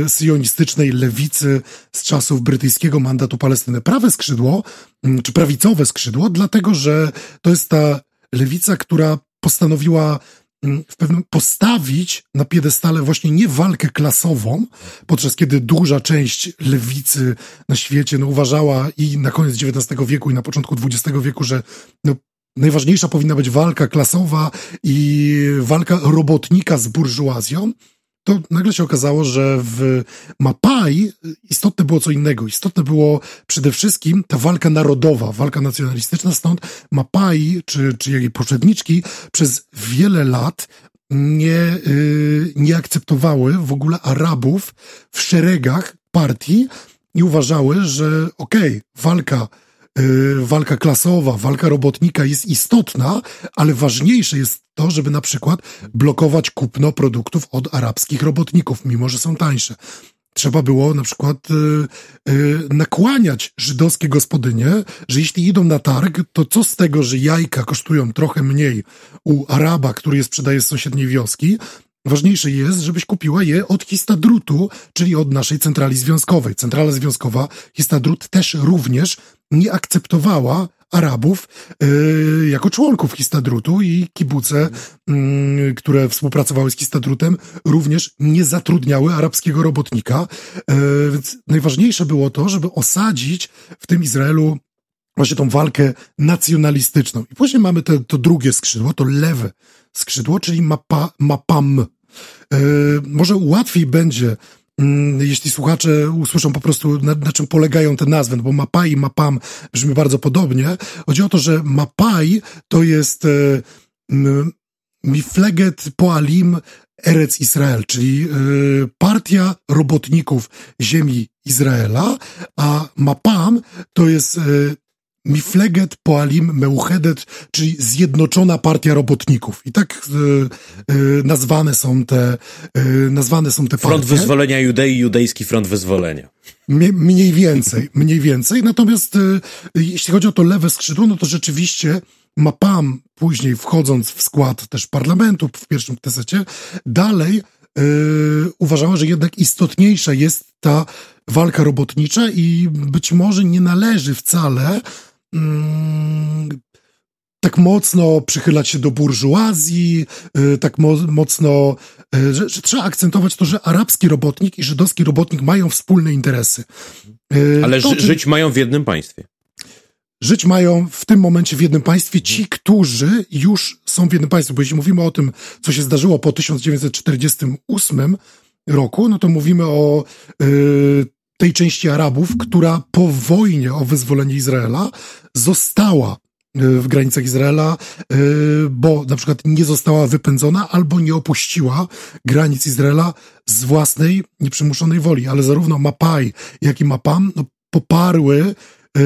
sionistycznej lewicy z czasów brytyjskiego mandatu Palestyny. Prawe skrzydło, mm, czy prawicowe skrzydło, dlatego że to jest ta lewica, która postanowiła w pewnym postawić na piedestale właśnie nie walkę klasową, podczas kiedy duża część lewicy na świecie no, uważała i na koniec XIX wieku i na początku XX wieku, że no, najważniejsza powinna być walka klasowa i walka robotnika z burżuazją, to nagle się okazało, że w Mapai istotne było co innego. Istotne było przede wszystkim ta walka narodowa, walka nacjonalistyczna, stąd Mapai, czy, czy jej poprzedniczki, przez wiele lat nie, yy, nie akceptowały w ogóle Arabów w szeregach partii i uważały, że okej, okay, walka walka klasowa, walka robotnika jest istotna, ale ważniejsze jest to, żeby na przykład blokować kupno produktów od arabskich robotników, mimo że są tańsze. Trzeba było na przykład y, y, nakłaniać żydowskie gospodynie, że jeśli idą na targ, to co z tego, że jajka kosztują trochę mniej u Araba, który je sprzedaje z sąsiedniej wioski, Ważniejsze jest, żebyś kupiła je od Histadrutu, czyli od naszej centrali związkowej. Centrala związkowa Histadrut też również nie akceptowała Arabów yy, jako członków Histadrutu i kibuce, yy, które współpracowały z Histadrutem, również nie zatrudniały arabskiego robotnika. Yy, więc najważniejsze było to, żeby osadzić w tym Izraelu właśnie tą walkę nacjonalistyczną. I później mamy te, to drugie skrzydło, to lewe skrzydło, czyli mapa, mapam. Yy, może łatwiej będzie, jeśli słuchacze usłyszą po prostu, na, na, czym polegają te nazwy, no bo Mapai i Mapam brzmi bardzo podobnie. Chodzi o to, że Mapai to jest yy, Mifleget Poalim Erec Israel, czyli yy, partia robotników ziemi Izraela, a Mapam to jest yy, Mifleget Poalim Meuchedet, czyli Zjednoczona Partia Robotników. I tak y, y, nazwane są te, y, nazwane są te partie. Front Wyzwolenia Judei, Judejski Front Wyzwolenia. Mniej więcej, [laughs] mniej więcej. Natomiast jeśli chodzi o to lewe skrzydło, no to rzeczywiście Mapam, później wchodząc w skład też parlamentu w pierwszym tesecie, dalej uważała, że jednak istotniejsza jest ta walka robotnicza i być może nie należy wcale Mm, tak mocno przychylać się do burżuazji, y, tak mo mocno, y, że, że, trzeba akcentować to, że arabski robotnik i żydowski robotnik mają wspólne interesy. Y, Ale to, żyć mają w jednym państwie. Żyć mają w tym momencie w jednym państwie ci, którzy już są w jednym państwie. Bo jeśli mówimy o tym, co się zdarzyło po 1948 roku, no to mówimy o tej części Arabów, która po wojnie o wyzwolenie Izraela została e, w granicach Izraela, e, bo na przykład nie została wypędzona albo nie opuściła granic Izraela z własnej nieprzymuszonej woli. Ale zarówno Mapai, jak i Mapam no, poparły e,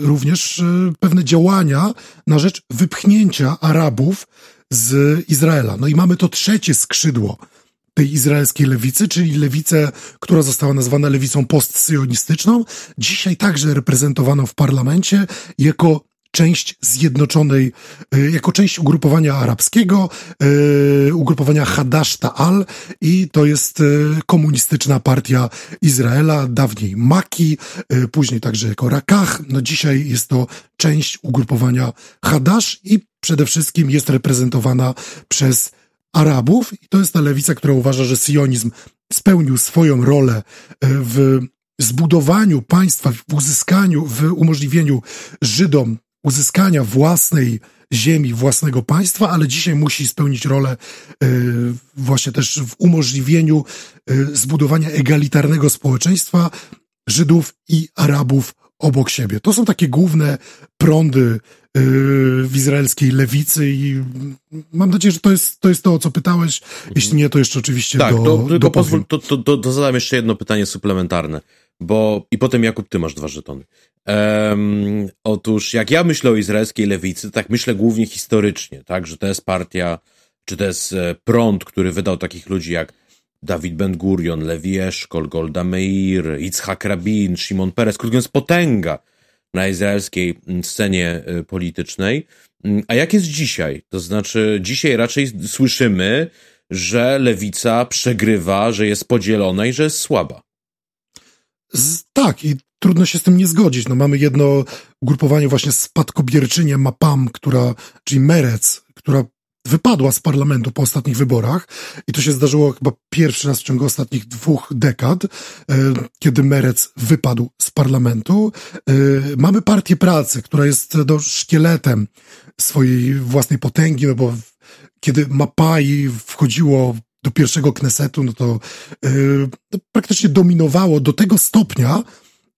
również pewne działania na rzecz wypchnięcia Arabów z Izraela. No i mamy to trzecie skrzydło tej izraelskiej lewicy, czyli lewicę, która została nazwana lewicą postsyjonistyczną, dzisiaj także reprezentowaną w parlamencie jako część zjednoczonej, e, jako część ugrupowania arabskiego, e, ugrupowania Hadash Ta'al i to jest e, komunistyczna partia Izraela, dawniej Maki, później także jako Rakach. No dzisiaj jest to część ugrupowania Hadash i przede wszystkim jest reprezentowana przez Arabów i to jest ta lewica, która uważa, że sionizm spełnił swoją rolę e, w zbudowaniu państwa, w uzyskaniu, w umożliwieniu Żydom uzyskania własnej ziemi, własnego państwa, ale dzisiaj musi spełnić rolę e, właśnie też w umożliwieniu e, zbudowania egalitarnego społeczeństwa Żydów i Arabów obok siebie. To są takie główne prądy yy, w izraelskiej lewicy i mam nadzieję, że to jest to, jest to o co pytałeś. Jeśli nie, to jeszcze oczywiście tak, do, to, tylko pozwól, to, to, to, to zadam jeszcze jedno pytanie suplementarne, bo i potem Jakub, ty masz dwa żetony. Um, otóż jak ja myślę o izraelskiej lewicy, tak myślę głównie historycznie, tak, że to jest partia, czy to jest e, prąd, który wydał takich ludzi jak Dawid Ben-Gurion, Levi Eszkol, Golda Meir, Yitzhak Rabin, Shimon Peres, krótko mówiąc potęga na izraelskiej mm, scenie y, politycznej. Mm, a jak jest dzisiaj? To znaczy, dzisiaj raczej słyszymy, że lewica przegrywa, że jest podzielona i że jest słaba. Tak, i trudno się z tym nie zgodzić. No, mamy jedno ugrupowanie właśnie spadkobierczynie MAPAM, która, czyli Merec, która wypadła z parlamentu po ostatnich wyborach i to się zdarzyło chyba pierwszy raz w ciągu ostatnich dwóch dekad, e, kiedy Merec wypadł z parlamentu. E, mamy partię pracy, która jest do szkieletem swojej własnej potęgi, no bo kiedy Mapai wchodziło do pierwszego Knesetu, no to, e, to praktycznie dominowało do tego stopnia,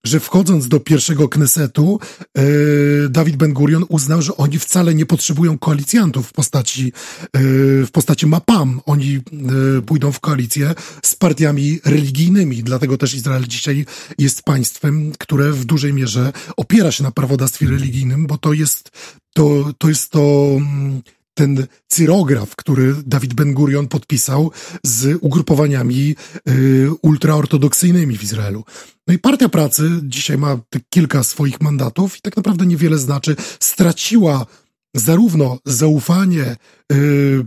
że wchodząc do pierwszego Knesetu, e, Dawid Ben-Gurion uznał, że oni wcale nie potrzebują koalicjantów w postaci, e, w postaci Mapam. Oni e, pójdą w koalicję z partiami religijnymi. Dlatego też Izrael dzisiaj jest państwem, które w dużej mierze opiera się na prawodawstwie religijnym, bo to jest to, to jest to mm, ten cyrograf, który Dawid Ben-Gurion podpisał z ugrupowaniami y, ultraortodoksyjnymi w Izraelu. No i Partia Pracy dzisiaj ma kilka swoich mandatów i tak naprawdę niewiele znaczy. Straciła zarówno zaufanie y,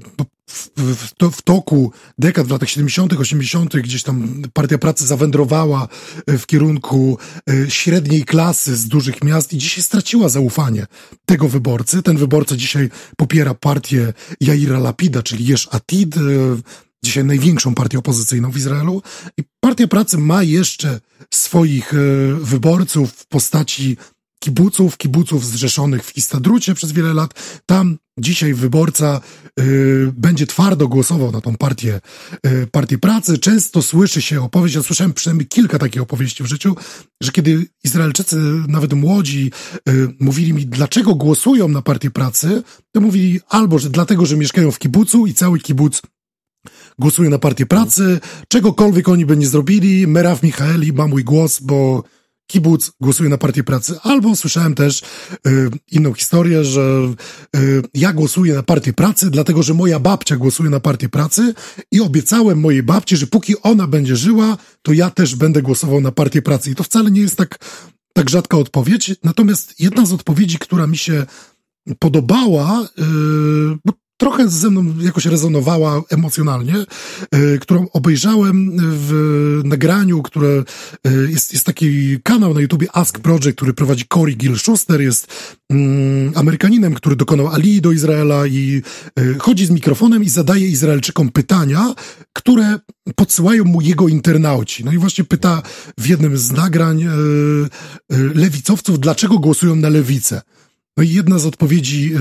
w, w, to, w toku dekad w latach 70., 80., gdzieś tam Partia Pracy zawędrowała e, w kierunku e, średniej klasy z dużych miast i dzisiaj straciła zaufanie tego wyborcy. Ten wyborca dzisiaj popiera partię Jaira Lapida, czyli Jesz Atid, dzisiaj największą partię opozycyjną w Izraelu. I Partia Pracy ma jeszcze swoich wyborców w postaci kibuców, kibuców zrzeszonych w Histadrucie przez wiele lat. Tam dzisiaj wyborca y, będzie twardo głosował na tą partię, y, partię pracy. Często słyszy się opowieść, ja słyszałem przynajmniej kilka takich opowieści w życiu, że kiedy Izraelczycy, nawet młodzi, y, mówili mi, dlaczego głosują na partię pracy, to mówili albo, że dlatego, że mieszkają w kibucu i cały kibuc głosuje na partię pracy, czegokolwiek oni by nie zrobili, Meraw Michaeli ma mój głos, bo kibuc głosuje na partię pracy. Albo słyszałem też y, inną historię, że y, ja głosuję na partię pracy, dlatego że moja babcia głosuje na partię pracy i obiecałem mojej babci, że póki ona będzie żyła, to ja też będę głosował na partię pracy. I to wcale nie jest tak, tak rzadka odpowiedź. Natomiast jedna z odpowiedzi, która mi się podobała, y, trochę ze mną jakoś rezonowała emocjonalnie, y, którą obejrzałem w nagraniu, które y, jest, jest taki kanał na YouTubie Ask Project, który prowadzi Cory Gil Schuster, jest mm, Amerykaninem, który dokonał Ali do Izraela i y, chodzi z mikrofonem i zadaje Izraelczykom pytania, które podsyłają mu jego internauci. No i właśnie pyta w jednym z nagrań lewicowców, dlaczego głosują na lewicę. No i jedna z odpowiedzi, y,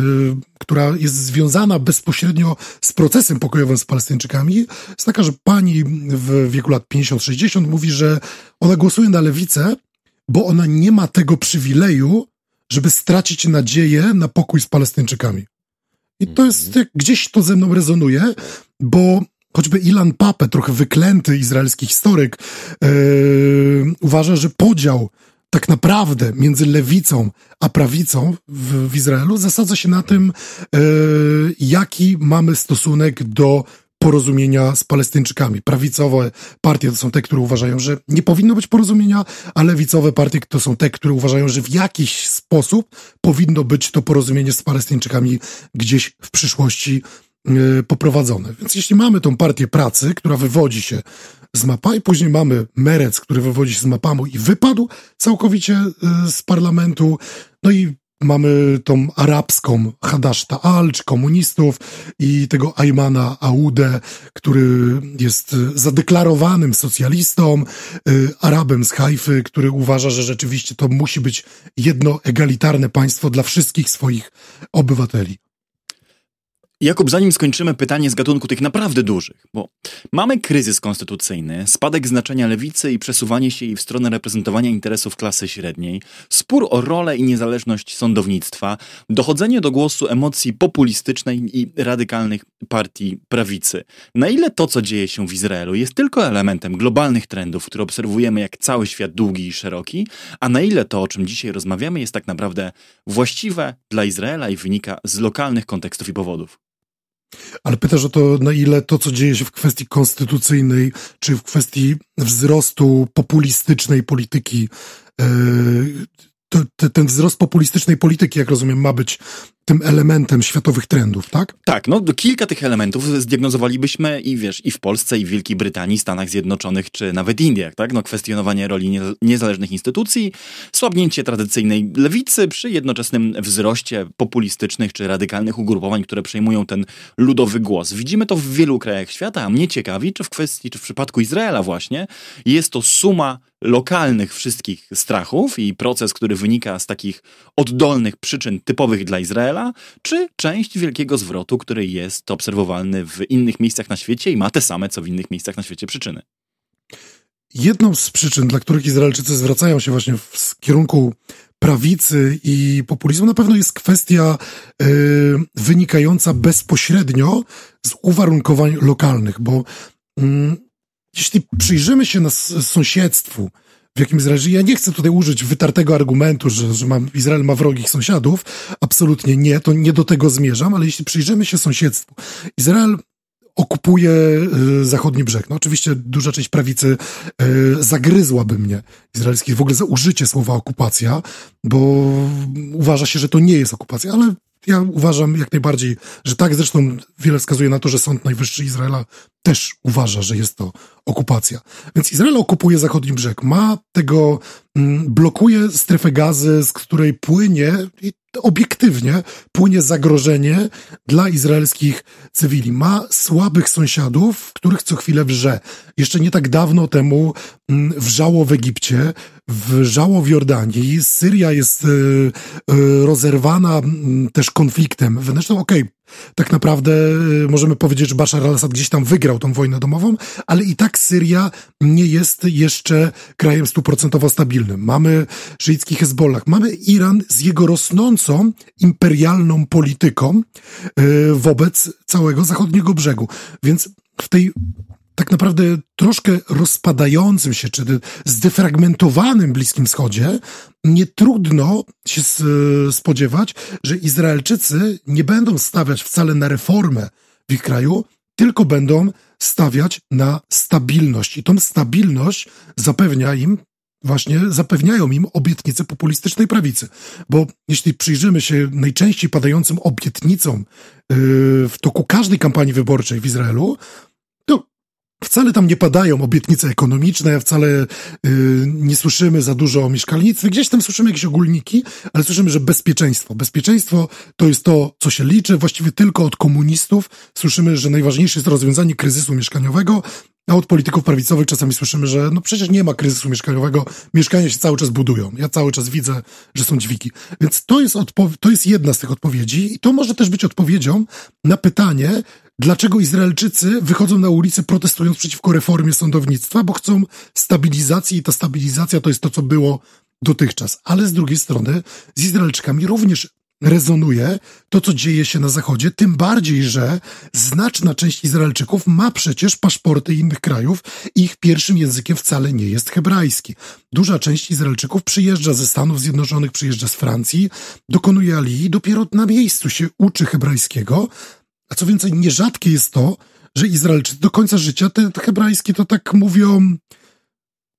która jest związana bezpośrednio z procesem pokojowym z Palestyńczykami, jest taka, że pani w wieku lat 50-60 mówi, że ona głosuje na lewicę, bo ona nie ma tego przywileju, żeby stracić nadzieję na pokój z Palestyńczykami. I to jest, mhm. gdzieś to ze mną rezonuje, bo choćby Ilan Pape, trochę wyklęty izraelski historyk, yy, uważa, że podział tak naprawdę między lewicą a prawicą w, w Izraelu zasadza się na tym, e, jaki mamy stosunek do porozumienia z Palestyńczykami. Prawicowe partie to są te, które uważają, że nie powinno być porozumienia, a lewicowe partie to są te, które uważają, że w jakiś sposób powinno być to porozumienie z Palestyńczykami gdzieś w przyszłości e, poprowadzone. Więc jeśli mamy tą partię pracy, która wywodzi się z mapa i później mamy Merec, który wywodzi się z mapamu i wypadł całkowicie y, z parlamentu. No i mamy tą arabską Hadash Ta'al, czy komunistów i tego Aymana Aude, który jest zadeklarowanym socjalistą, y, Arabem z Hajfy, który uważa, że rzeczywiście to musi być jedno egalitarne państwo dla wszystkich swoich obywateli. Jakub, zanim skończymy pytanie z gatunku tych naprawdę dużych, bo mamy kryzys konstytucyjny, spadek znaczenia lewicy i przesuwanie się jej w stronę reprezentowania interesów klasy średniej, spór o rolę i niezależność sądownictwa, dochodzenie do głosu emocji populistycznej i radykalnych partii prawicy. Na ile to, co dzieje się w Izraelu, jest tylko elementem globalnych trendów, które obserwujemy jak cały świat długi i szeroki, a na ile to, o czym dzisiaj rozmawiamy, jest tak naprawdę właściwe dla Izraela i wynika z lokalnych kontekstów i powodów? Ale pytasz o to, na ile to, co dzieje się w kwestii konstytucyjnej, czy w kwestii wzrostu populistycznej polityki, yy, to, to, ten wzrost populistycznej polityki, jak rozumiem, ma być tym elementem światowych trendów, tak? Tak, no kilka tych elementów zdiagnozowalibyśmy i wiesz, i w Polsce, i w Wielkiej Brytanii, Stanach Zjednoczonych, czy nawet Indiach, tak? No kwestionowanie roli niezależnych instytucji, słabnięcie tradycyjnej lewicy przy jednoczesnym wzroście populistycznych czy radykalnych ugrupowań, które przejmują ten ludowy głos. Widzimy to w wielu krajach świata, a mnie ciekawi, czy w kwestii, czy w przypadku Izraela właśnie, jest to suma lokalnych wszystkich strachów i proces, który wynika z takich oddolnych przyczyn typowych dla Izraela, czy część wielkiego zwrotu, który jest obserwowalny w innych miejscach na świecie i ma te same, co w innych miejscach na świecie przyczyny. Jedną z przyczyn, dla których Izraelczycy zwracają się właśnie w kierunku prawicy i populizmu, na pewno jest kwestia yy, wynikająca bezpośrednio z uwarunkowań lokalnych, bo yy, jeśli przyjrzymy się na sąsiedztwu, w jakim żyje, ja nie chcę tutaj użyć wytartego argumentu, że, że ma, Izrael ma wrogich sąsiadów. Absolutnie nie, to nie do tego zmierzam, ale jeśli przyjrzymy się sąsiedztwu, Izrael okupuje y, zachodni brzeg. No oczywiście duża część prawicy y, zagryzłaby mnie, izraelskich, w ogóle za użycie słowa okupacja, bo uważa się, że to nie jest okupacja, ale ja uważam jak najbardziej, że tak. Zresztą wiele wskazuje na to, że Sąd Najwyższy Izraela też uważa, że jest to okupacja. Więc Izrael okupuje zachodni brzeg. Ma tego, mm, blokuje strefę gazy, z której płynie, obiektywnie, płynie zagrożenie dla izraelskich cywili. Ma słabych sąsiadów, których co chwilę wrze. Jeszcze nie tak dawno temu mm, wrzało w Egipcie, wrzało w Jordanii. Syria jest y, y, rozerwana mm, też konfliktem wewnętrznym. Okej, okay, tak naprawdę y, możemy powiedzieć, że Bashar al-Assad gdzieś tam wygrał tą wojnę domową, ale i tak Syria nie jest jeszcze krajem stuprocentowo stabilnym. Mamy szyicki Hezbollah, mamy Iran z jego rosnącą imperialną polityką y, wobec całego zachodniego brzegu. Więc w tej tak naprawdę troszkę rozpadającym się, czy zdefragmentowanym Bliskim Wschodzie, nie trudno się spodziewać, że Izraelczycy nie będą stawiać wcale na reformę w ich kraju, tylko będą stawiać na stabilność. I tą stabilność zapewnia im właśnie zapewniają im obietnice populistycznej prawicy. Bo jeśli przyjrzymy się najczęściej padającym obietnicom w toku każdej kampanii wyborczej w Izraelu, wcale tam nie padają obietnice ekonomiczne, wcale y, nie słyszymy za dużo o mieszkalnictwie. Gdzieś tam słyszymy jakieś ogólniki, ale słyszymy, że bezpieczeństwo. Bezpieczeństwo to jest to, co się liczy. Właściwie tylko od komunistów słyszymy, że najważniejsze jest rozwiązanie kryzysu mieszkaniowego, od polityków prawicowych czasami słyszymy, że no przecież nie ma kryzysu mieszkaniowego, mieszkania się cały czas budują. Ja cały czas widzę, że są dźwigi. Więc to jest, to jest jedna z tych odpowiedzi i to może też być odpowiedzią na pytanie, dlaczego Izraelczycy wychodzą na ulicę protestując przeciwko reformie sądownictwa, bo chcą stabilizacji i ta stabilizacja to jest to, co było dotychczas. Ale z drugiej strony z Izraelczykami również rezonuje to, co dzieje się na Zachodzie, tym bardziej, że znaczna część Izraelczyków ma przecież paszporty innych krajów ich pierwszym językiem wcale nie jest hebrajski. Duża część Izraelczyków przyjeżdża ze Stanów Zjednoczonych, przyjeżdża z Francji, dokonuje alii dopiero na miejscu się uczy hebrajskiego, a co więcej, nierzadkie jest to, że Izraelczycy do końca życia te, hebrajskie to tak mówią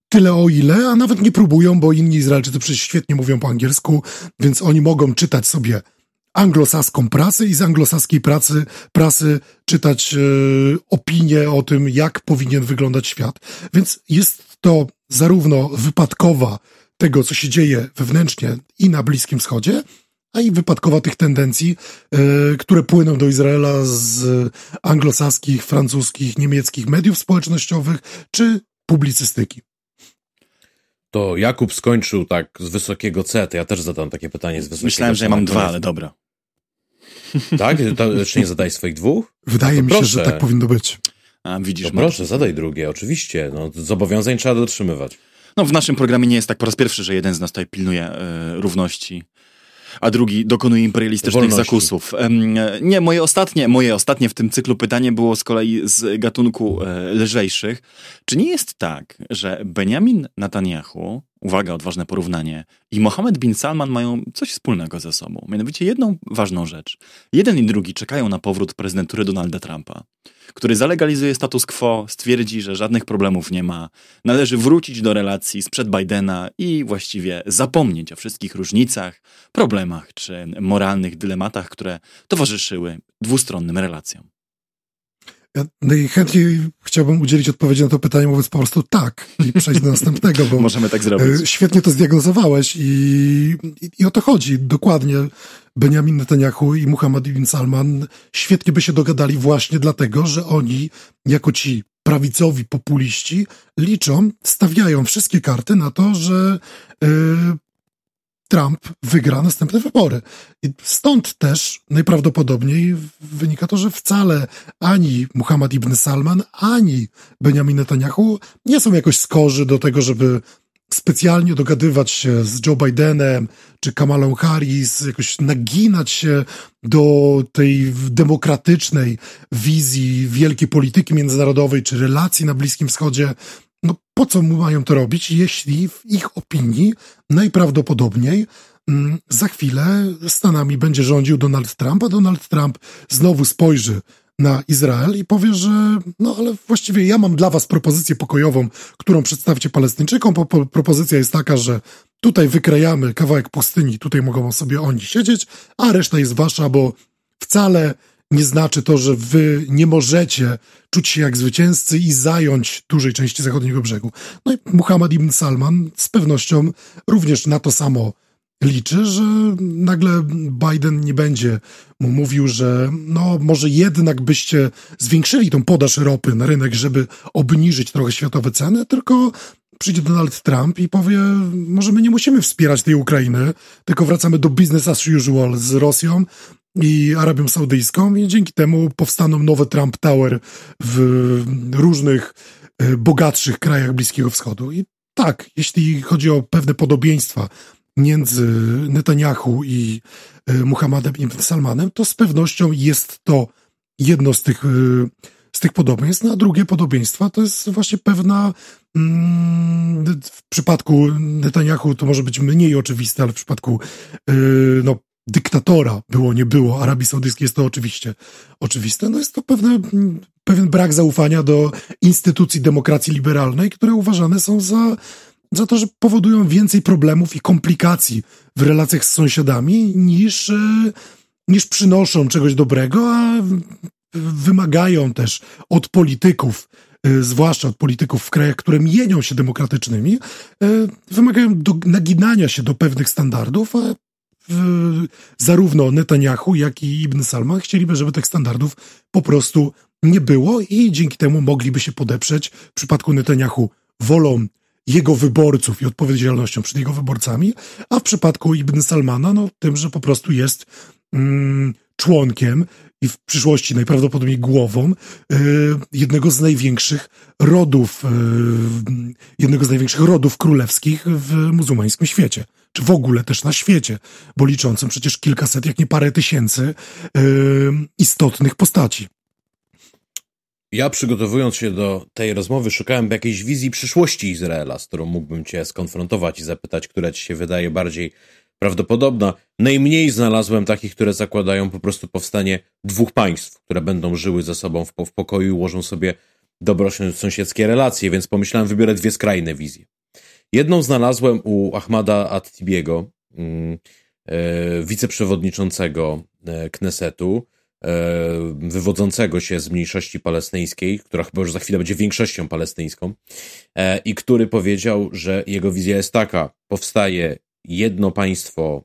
tyle o ile, a nawet nie próbują, bo inni Izraelczycy przecież świetnie mówią po angielsku, więc oni mogą czytać sobie anglosaską prasę i z anglosaskiej pracy, prasy czytać e, opinie o tym, jak powinien wyglądać świat. Więc jest to zarówno wypadkowa tego, co się dzieje wewnętrznie i na Bliskim Wschodzie, a i wypadkowa tych tendencji, e, które płyną do Izraela z anglosaskich, francuskich, niemieckich mediów społecznościowych czy publicystyki. To Jakub skończył tak z wysokiego C, to ja też zadam takie pytanie z wysokiego Myślałem, C. że ja mam dwa, ale dobra. Tak? To jeszcze nie zadaj swoich dwóch? Wydaje no mi się, że tak powinno być. A, widzisz, to proszę, zadaj drugie, oczywiście. No, zobowiązań trzeba dotrzymywać. No, w naszym programie nie jest tak po raz pierwszy, że jeden z nas tutaj pilnuje y, równości a drugi dokonuje imperialistycznych Wolności. zakusów. Nie, moje ostatnie, moje ostatnie w tym cyklu pytanie było z kolei z gatunku e, lżejszych. Czy nie jest tak, że Benjamin Netanyahu, uwaga, odważne porównanie, i Mohammed bin Salman mają coś wspólnego ze sobą? Mianowicie jedną ważną rzecz. Jeden i drugi czekają na powrót prezydentury Donalda Trumpa który zalegalizuje status quo, stwierdzi, że żadnych problemów nie ma, należy wrócić do relacji sprzed Bidena i właściwie zapomnieć o wszystkich różnicach, problemach czy moralnych dylematach, które towarzyszyły dwustronnym relacjom. Ja najchętniej chciałbym udzielić odpowiedzi na to pytanie, mówiąc po prostu tak i przejść do [laughs] następnego, bo możemy tak zrobić. E, świetnie to zdiagnozowałeś i, i, i o to chodzi. Dokładnie Benjamin Netanyahu i Muhammad bin Salman świetnie by się dogadali właśnie dlatego, że oni, jako ci prawicowi populiści, liczą, stawiają wszystkie karty na to, że yy, Trump wygra następne wybory. I stąd też najprawdopodobniej wynika to, że wcale ani Muhammad ibn Salman, ani Benjamin Netanyahu nie są jakoś skorzy do tego, żeby specjalnie dogadywać się z Joe Bidenem czy Kamalą Harris, jakoś naginać się do tej demokratycznej wizji wielkiej polityki międzynarodowej czy relacji na Bliskim Wschodzie. No po co mają to robić, jeśli w ich opinii najprawdopodobniej mm, za chwilę Stanami będzie rządził Donald Trump, a Donald Trump znowu spojrzy na Izrael i powie, że no ale właściwie ja mam dla was propozycję pokojową, którą przedstawicie Palestyńczykom. Po, propozycja jest taka, że tutaj wykrajamy kawałek pustyni, tutaj mogą sobie oni siedzieć, a reszta jest wasza, bo wcale nie znaczy to, że wy nie możecie czuć się jak zwycięzcy i zająć dużej części zachodniego brzegu. No i Muhammad ibn Salman z pewnością również na to samo liczy, że nagle Biden nie będzie mu mówił, że no może jednak byście zwiększyli tą podaż ropy na rynek, żeby obniżyć trochę światowe ceny, tylko przyjdzie Donald Trump i powie, może my nie musimy wspierać tej Ukrainy, tylko wracamy do business as usual z Rosją i Arabią Saudyjską i dzięki temu powstaną nowe Trump Tower w różnych e, bogatszych krajach Bliskiego Wschodu. I tak, jeśli chodzi o pewne podobieństwa między Netanyahu i e, Muhammadem ibn Salmanem, to z pewnością jest to jedno z tych, e, z tych podobieństw. No, a drugie podobieństwa to jest właśnie pewna mm, w przypadku Netanyahu to może być mniej oczywiste, ale w przypadku e, no, dyktatora było, nie było, Arabii Saudyjskiej jest to oczywiście oczywiste, no jest to pewne, pewien brak zaufania do instytucji demokracji liberalnej, które uważane są za za to, że powodują więcej problemów i komplikacji w relacjach z sąsiadami niż, e, niż przynoszą czegoś dobrego, a wymagają też od polityków, y, zwłaszcza od polityków w krajach, które mienią się demokratycznymi, y, wymagają do, naginania się do pewnych standardów, a zarówno Netanyahu, jak i Ibn Salman chcieliby, żeby tych standardów po prostu nie było i dzięki temu mogliby się podeprzeć. W przypadku Netanyahu wolą jego wyborców i odpowiedzialnością przed jego wyborcami, a w przypadku Ibn Salmana, no tym, że po prostu jest mm, członkiem i w przyszłości najprawdopodobniej głową y, jednego z największych rodów, y, jednego z największych rodów królewskich w muzułmańskim świecie, czy w ogóle też na świecie, bo liczącym przecież kilkaset, jak nie parę tysięcy y, istotnych postaci. Ja przygotowując się do tej rozmowy szukałem jakiejś wizji przyszłości Izraela, z którą mógłbym cię skonfrontować i zapytać, która ci się wydaje bardziej prawdopodobna. Najmniej znalazłem takich, które zakładają po prostu powstanie dwóch państw, które będą żyły ze sobą w, w pokoju i ułożą sobie dobrosąsiedzkie relacje, więc pomyślałem, wybiorę dwie skrajne wizje. Jedną znalazłem u Ahmada At-Tibiego, mm, e, wiceprzewodniczącego e, Knesetu, e, wywodzącego się z mniejszości palestyńskiej, która chyba już za chwilę będzie większością palestyńską, i który powiedział, że jego wizja jest taka: powstaje jedno państwo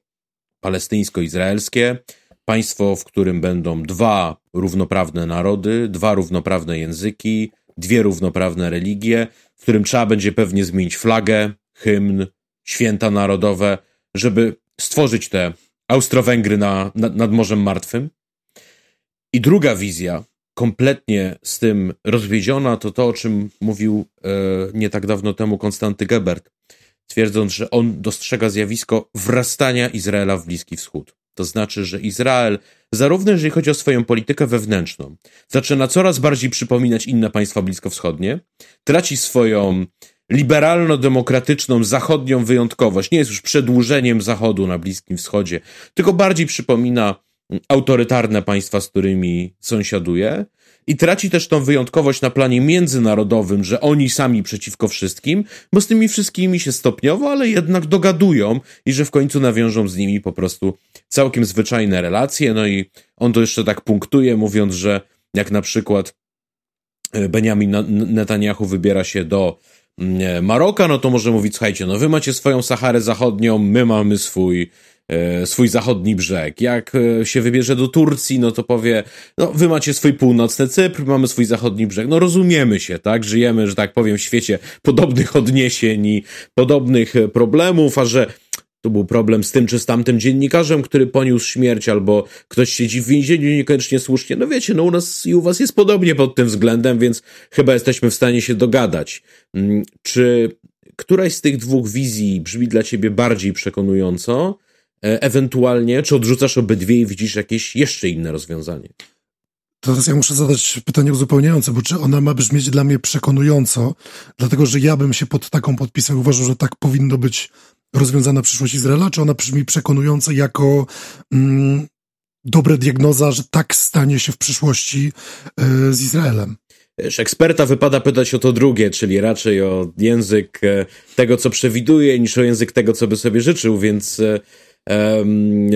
palestyńsko-izraelskie, państwo, w którym będą dwa równoprawne narody, dwa równoprawne języki, dwie równoprawne religie, w którym trzeba będzie pewnie zmienić flagę, hymn, święta narodowe, żeby stworzyć te Austro-Węgry na, na, nad Morzem Martwym. I druga wizja, kompletnie z tym rozwiedziona, to to, o czym mówił e, nie tak dawno temu Konstanty Gebert, twierdząc, że on dostrzega zjawisko wrastania Izraela w Bliski Wschód. To znaczy, że Izrael, zarówno jeżeli chodzi o swoją politykę wewnętrzną, zaczyna coraz bardziej przypominać inne państwa bliskowschodnie, traci swoją liberalno-demokratyczną, zachodnią wyjątkowość, nie jest już przedłużeniem Zachodu na Bliskim Wschodzie, tylko bardziej przypomina autorytarne państwa, z którymi sąsiaduje i traci też tą wyjątkowość na planie międzynarodowym, że oni sami przeciwko wszystkim, bo z tymi wszystkimi się stopniowo, ale jednak dogadują i że w końcu nawiążą z nimi po prostu całkiem zwyczajne relacje. No i on to jeszcze tak punktuje, mówiąc, że jak na przykład e, Benjamin Netanyahu wybiera się do mm, Maroka, no to może mówić, słuchajcie, no wy macie swoją Saharę Zachodnią, my mamy swój E, swój zachodni brzeg. Jak e, się wybierze do Turcji, no to powie, no wy macie swój północny Cypr, mamy swój zachodni brzeg. No rozumiemy się, tak? Żyjemy, że tak powiem, w świecie podobnych odniesień i podobnych e, problemów, a że to był problem z tym czy z tamtym dziennikarzem, który poniósł śmierć, albo ktoś siedzi w więzieniu niekoniecznie słusznie. No wiecie, no u nas i u was jest podobnie pod tym względem, więc chyba jesteśmy w stanie się dogadać. Mm, czy któraś z tych dwóch wizji brzmi dla ciebie bardziej przekonująco? E, ewentualnie, czy odrzucasz obydwie i widzisz jakieś jeszcze inne rozwiązanie? Teraz ja muszę zadać pytanie uzupełniające, bo czy ona ma brzmieć dla mnie przekonująco, dlatego że ja bym się pod taką podpisał uważał, że tak powinno być rozwiązana przyszłość Izraela, czy ona brzmi przekonująco jako mm, dobra diagnoza, że tak stanie się w przyszłości y, z Izraelem? Wiesz, eksperta wypada pytać o to drugie, czyli raczej o język e, tego, co przewiduje, niż o język tego, co by sobie życzył, więc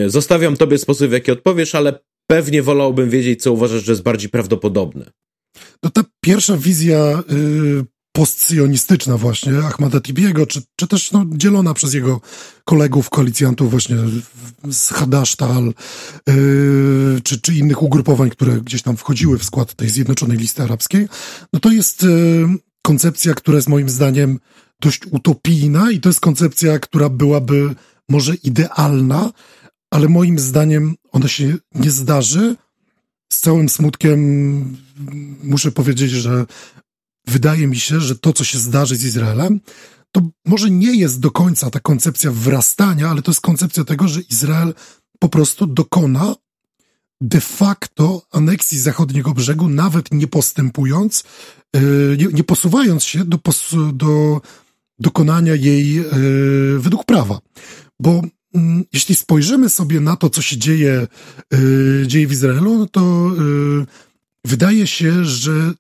Zostawiam tobie sposób, w jaki odpowiesz, ale pewnie wolałbym wiedzieć, co uważasz, że jest bardziej prawdopodobne. No ta pierwsza wizja y, właśnie Ahmada Tibiego, czy, czy też no, dzielona przez jego kolegów, koalicjantów właśnie z Hadasztal, yy, czy, czy innych ugrupowań, które gdzieś tam wchodziły w skład tej Zjednoczonej Listy Arabskiej, no to jest yy, koncepcja, która jest moim zdaniem dość utopijna i to jest koncepcja, która byłaby może idealna, ale moim zdaniem ona się nie zdarzy. Z całym smutkiem muszę powiedzieć, że wydaje mi się, że to, co się zdarzy z Izraelem, to może nie jest do końca ta koncepcja wrastania, ale to jest koncepcja tego, że Izrael po prostu dokona de facto aneksji zachodniego brzegu, nawet nie postępując, e, nie, posuwając się do, do dokonania jej e, według prawa. Bo mm, jeśli spojrzymy sobie na to, co się dzieje, yy, dzieje w Izraelu, no to yy, wydaje się, że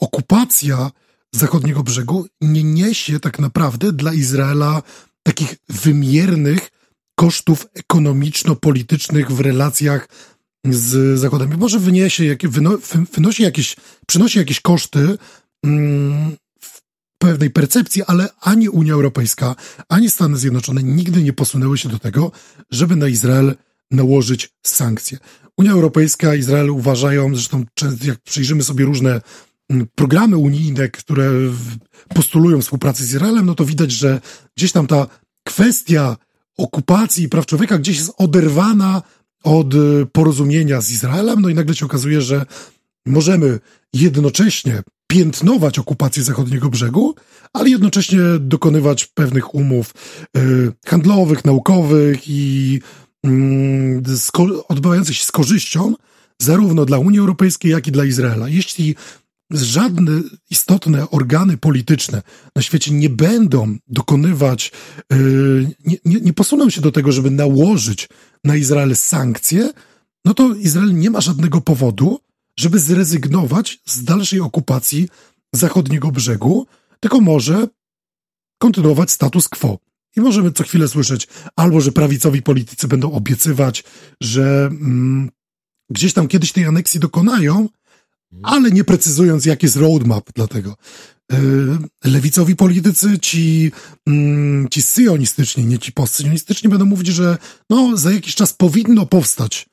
okupacja zachodniego brzegu nie niesie tak naprawdę dla Izraela takich wymiernych kosztów ekonomiczno-politycznych w relacjach z Zachodem. Może wyniesie, wyno, wynosi jakieś, przynosi jakieś koszty mm, pewnej percepcji, ale ani Unia Europejska, ani Stany Zjednoczone nigdy nie posunęły się do tego, żeby na Izrael nałożyć sankcje. Unia Europejska, Izrael uważają, zresztą jak przyjrzymy sobie różne mm, programy unijne, które postulują współpracę z Izraelem, no to widać, że gdzieś tam ta kwestia okupacji i praw człowieka gdzieś jest oderwana od y, porozumienia z Izraelem, no i nagle się okazuje, że możemy jednocześnie piętnować okupację zachodniego brzegu, ale jednocześnie dokonywać pewnych umów y, handlowych, naukowych i y, odbywających się z korzyścią zarówno dla Unii Europejskiej, jak i dla Izraela. Jeśli żadne istotne organy polityczne na świecie nie będą dokonywać, yy, nie, nie, nie posuną się do tego, żeby nałożyć na Izrael sankcje, no to Izrael nie ma żadnego powodu, żeby zrezygnować z dalszej okupacji zachodniego brzegu, tylko może kontynuować status quo. I możemy co chwilę słyszeć albo, że prawicowi politycy będą obiecywać, że mm, gdzieś tam kiedyś tej aneksji dokonają, ale nie precyzując, jaki jest roadmap dla tego. E, lewicowi politycy, ci, mm, ci syjonistyczni, nie ci postsyjonistyczni, będą mówić, że no, za jakiś czas powinno powstać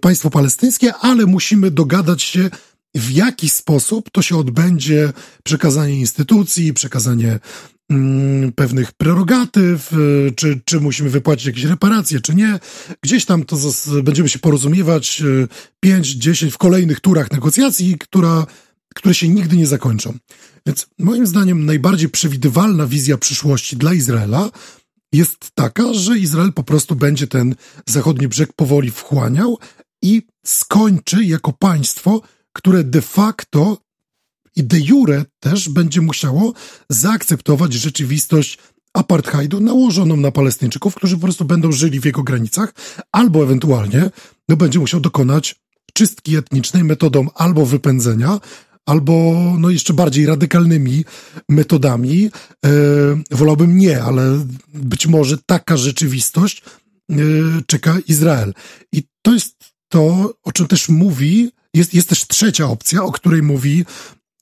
państwo palestyńskie, ale musimy dogadać się, w jaki sposób to się odbędzie, przekazanie instytucji, przekazanie Mm, pewnych prerogatyw, y, czy, czy musimy wypłacić jakieś reparacje, czy nie. Gdzieś tam to będziemy się porozumiewać 5-10 y, w kolejnych turach negocjacji, która, które się nigdy nie zakończą. Więc moim zdaniem najbardziej przewidywalna wizja przyszłości dla Izraela jest taka, że Izrael po prostu będzie ten zachodni brzeg powoli wchłaniał i skończy jako państwo, które de facto i de jure też będzie musiało zaakceptować rzeczywistość apartheidu nałożoną na Palestyńczyków, którzy po prostu będą żyli w jego granicach, albo ewentualnie no, będzie musiał dokonać czystki etnicznej metodą albo wypędzenia, albo no jeszcze bardziej radykalnymi metodami. E, wolałbym nie, ale być może taka rzeczywistość e, czeka Izrael. I to jest to, o czym też mówi, jest, jest też trzecia opcja, o której mówi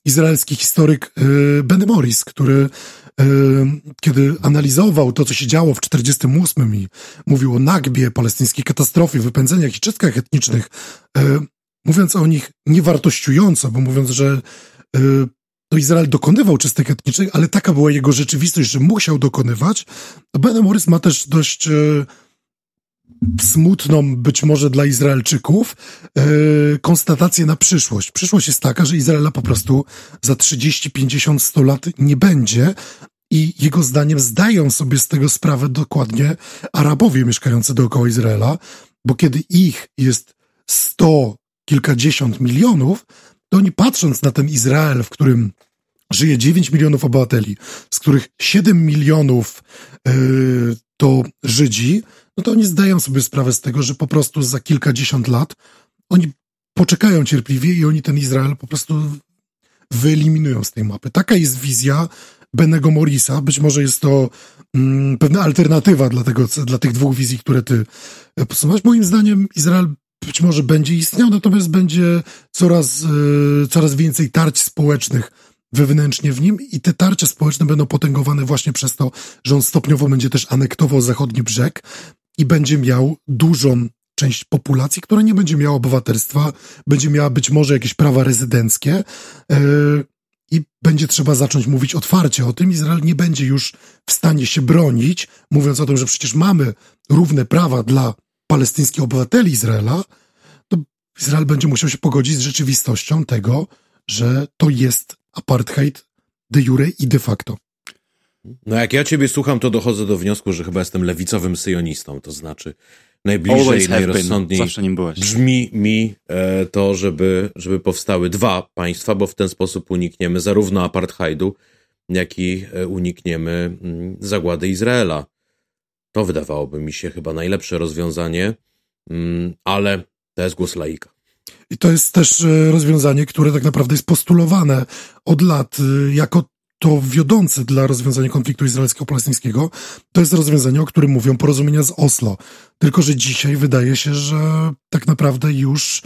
izraelski historyk y, Ben Morris, który y, kiedy analizował to, co się działo w 1948 i mówił o nagbie, palestyńskiej katastrofie, wypędzeniach i czystkach etnicznych, y, mówiąc o nich niewartościująco, bo mówiąc, że to Izrael dokonywał czystek etnicznych, ale taka była jego rzeczywistość, że musiał dokonywać, Ben Morris ma też dość smutną być może dla Izraelczyków yy, konstatację na przyszłość. Przyszłość jest taka, że Izraela po prostu za 30, 50, 100 lat nie będzie i jego zdaniem zdają sobie z tego sprawę dokładnie Arabowie mieszkający dookoła Izraela, bo kiedy ich jest 100, kilkadziesiąt milionów, to oni patrząc na ten Izrael, w którym żyje 9 milionów obywateli, z których 7 milionów yy, to Żydzi, no to oni zdają sobie sprawę z tego, że po prostu za kilkadziesiąt lat oni poczekają cierpliwie i oni ten Izrael po prostu wyeliminują z tej mapy. Taka jest wizja Benego Morisa. Być może jest to mm, pewna alternatywa dla, tego, dla tych dwóch wizji, które ty e, posunąłeś. Moim zdaniem Izrael być może będzie istniał, natomiast będzie coraz, y, coraz więcej tarć społecznych wewnętrznie w nim i te tarcia społeczne będą potęgowane właśnie przez to, że on stopniowo będzie też anektował zachodni brzeg i będzie miał dużą część populacji, która nie będzie miała obywatelstwa, będzie miała być może jakieś prawa rezydenckie yy, i będzie trzeba zacząć mówić otwarcie o tym. Izrael nie będzie już w stanie się bronić, mówiąc o tym, że przecież mamy równe prawa dla palestyńskich obywateli Izraela, to Izrael będzie musiał się pogodzić z rzeczywistością tego, że to jest apartheid de jure i de facto. No jak ja ciebie słucham, to dochodzę do wniosku, że chyba jestem lewicowym syjonistą, to znaczy najbliżej, najrozsądniej brzmi mi e, to, żeby, żeby powstały dwa państwa, bo w ten sposób unikniemy zarówno apartheidu, jak i e, unikniemy mm, zagłady Izraela. To wydawałoby mi się chyba najlepsze rozwiązanie, mm, ale to jest głos laika. I to jest też e, rozwiązanie, które tak naprawdę jest postulowane od lat jako to wiodące dla rozwiązania konfliktu izraelsko-palestyńskiego to jest rozwiązanie, o którym mówią porozumienia z Oslo. Tylko, że dzisiaj wydaje się, że tak naprawdę już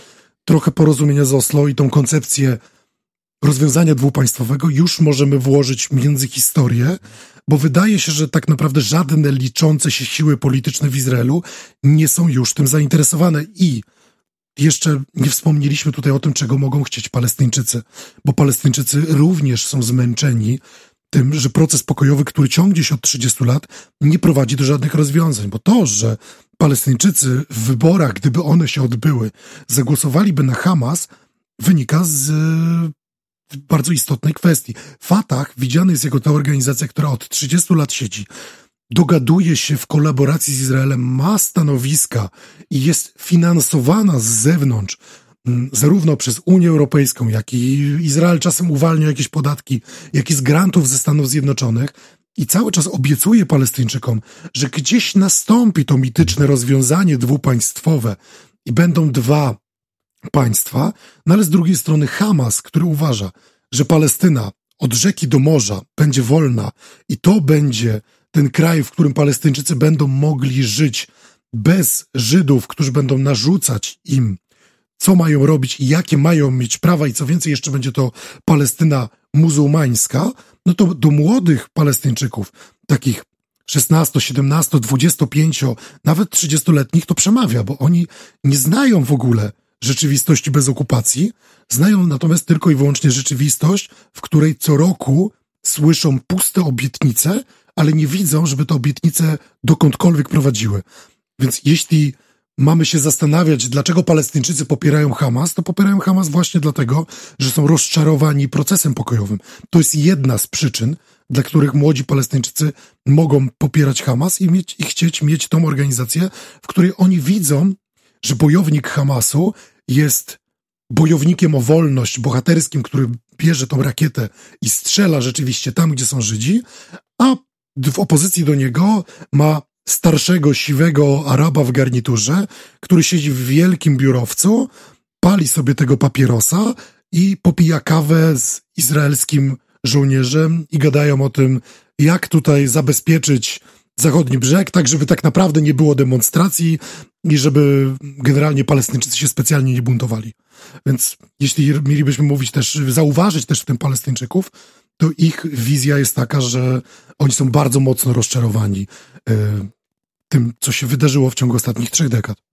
trochę porozumienia z Oslo i tą koncepcję rozwiązania dwupaństwowego już możemy włożyć między historię, bo wydaje się, że tak naprawdę żadne liczące się siły polityczne w Izraelu nie są już tym zainteresowane. I jeszcze nie wspomnieliśmy tutaj o tym, czego mogą chcieć Palestyńczycy, bo Palestyńczycy również są zmęczeni tym, że proces pokojowy, który ciągnie się od 30 lat, nie prowadzi do żadnych rozwiązań, bo to, że Palestyńczycy w wyborach, gdyby one się odbyły, zagłosowaliby na Hamas, wynika z bardzo istotnej kwestii. Fatah widziany jest jako ta organizacja, która od 30 lat siedzi, dogaduje się w kolaboracji z Izraelem, ma stanowiska i jest finansowana z zewnątrz, mm, zarówno przez Unię Europejską, jak i Izrael czasem uwalnia jakieś podatki, jak i z grantów ze Stanów Zjednoczonych i cały czas obiecuje Palestyńczykom, że gdzieś nastąpi to mityczne rozwiązanie dwupaństwowe i będą dwa państwa, no ale z drugiej strony Hamas, który uważa, że Palestyna od rzeki do morza będzie wolna i to będzie ten kraj, w którym Palestyńczycy będą mogli żyć bez Żydów, którzy będą narzucać im, co mają robić i jakie mają mieć prawa, i co więcej, jeszcze będzie to Palestyna muzułmańska, no to do młodych Palestyńczyków, takich 16, 17, 25, nawet 30-letnich to przemawia, bo oni nie znają w ogóle rzeczywistości bez okupacji, znają natomiast tylko i wyłącznie rzeczywistość, w której co roku słyszą puste obietnice, ale nie widzą, żeby te obietnice dokądkolwiek prowadziły. Więc jeśli mamy się zastanawiać, dlaczego Palestyńczycy popierają Hamas, to popierają Hamas właśnie dlatego, że są rozczarowani procesem pokojowym. To jest jedna z przyczyn, dla których młodzi Palestyńczycy mogą popierać Hamas i, mieć, i chcieć mieć tą organizację, w której oni widzą, że bojownik Hamasu jest bojownikiem o wolność, bohaterskim, który bierze tą rakietę i strzela rzeczywiście tam, gdzie są Żydzi, a w opozycji do niego ma starszego, siwego Araba w garniturze, który siedzi w wielkim biurowcu, pali sobie tego papierosa i popija kawę z izraelskim żołnierzem i gadają o tym, jak tutaj zabezpieczyć zachodni brzeg, tak żeby tak naprawdę nie było demonstracji i żeby generalnie Palestyńczycy się specjalnie nie buntowali. Więc jeśli mielibyśmy mówić też, zauważyć też w tym Palestyńczyków, to ich wizja jest taka, że oni są bardzo mocno rozczarowani y, tym, co się wydarzyło w ciągu ostatnich trzech dekad.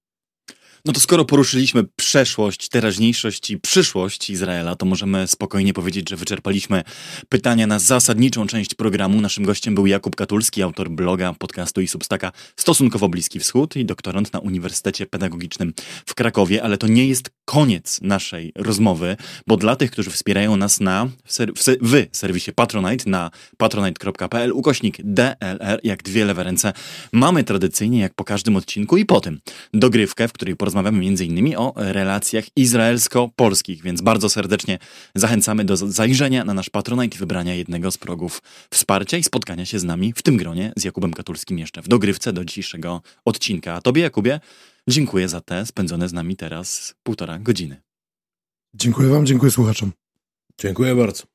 No to skoro poruszyliśmy przeszłość, teraźniejszość i przyszłość Izraela, to możemy spokojnie powiedzieć, że wyczerpaliśmy pytania na zasadniczą część programu. Naszym gościem był Jakub Katulski, autor bloga, podcastu i substaka Stosunkowo Bliski Wschód i doktorant na Uniwersytecie Pedagogicznym w Krakowie, ale to nie jest koniec naszej rozmowy, bo dla tych, którzy wspierają nas na, w, w serwisie Patronite na patronite.pl ukośnik DLR, jak dwie lewe ręce, mamy tradycyjnie, jak po każdym odcinku i po tym, dogrywkę, w której porozmawiamy porozmawiamy m.in. o relacjach izraelsko-polskich, więc bardzo serdecznie zachęcamy do zajrzenia na nasz Patronite i wybrania jednego z progów wsparcia i spotkania się z nami w tym gronie z Jakubem Katulskim jeszcze w dogrywce do dzisiejszego odcinka. A Tobie, Jakubie, dziękuję za te spędzone z nami teraz półtora godziny. Dziękuję Wam, dziękuję słuchaczom. Dziękuję bardzo.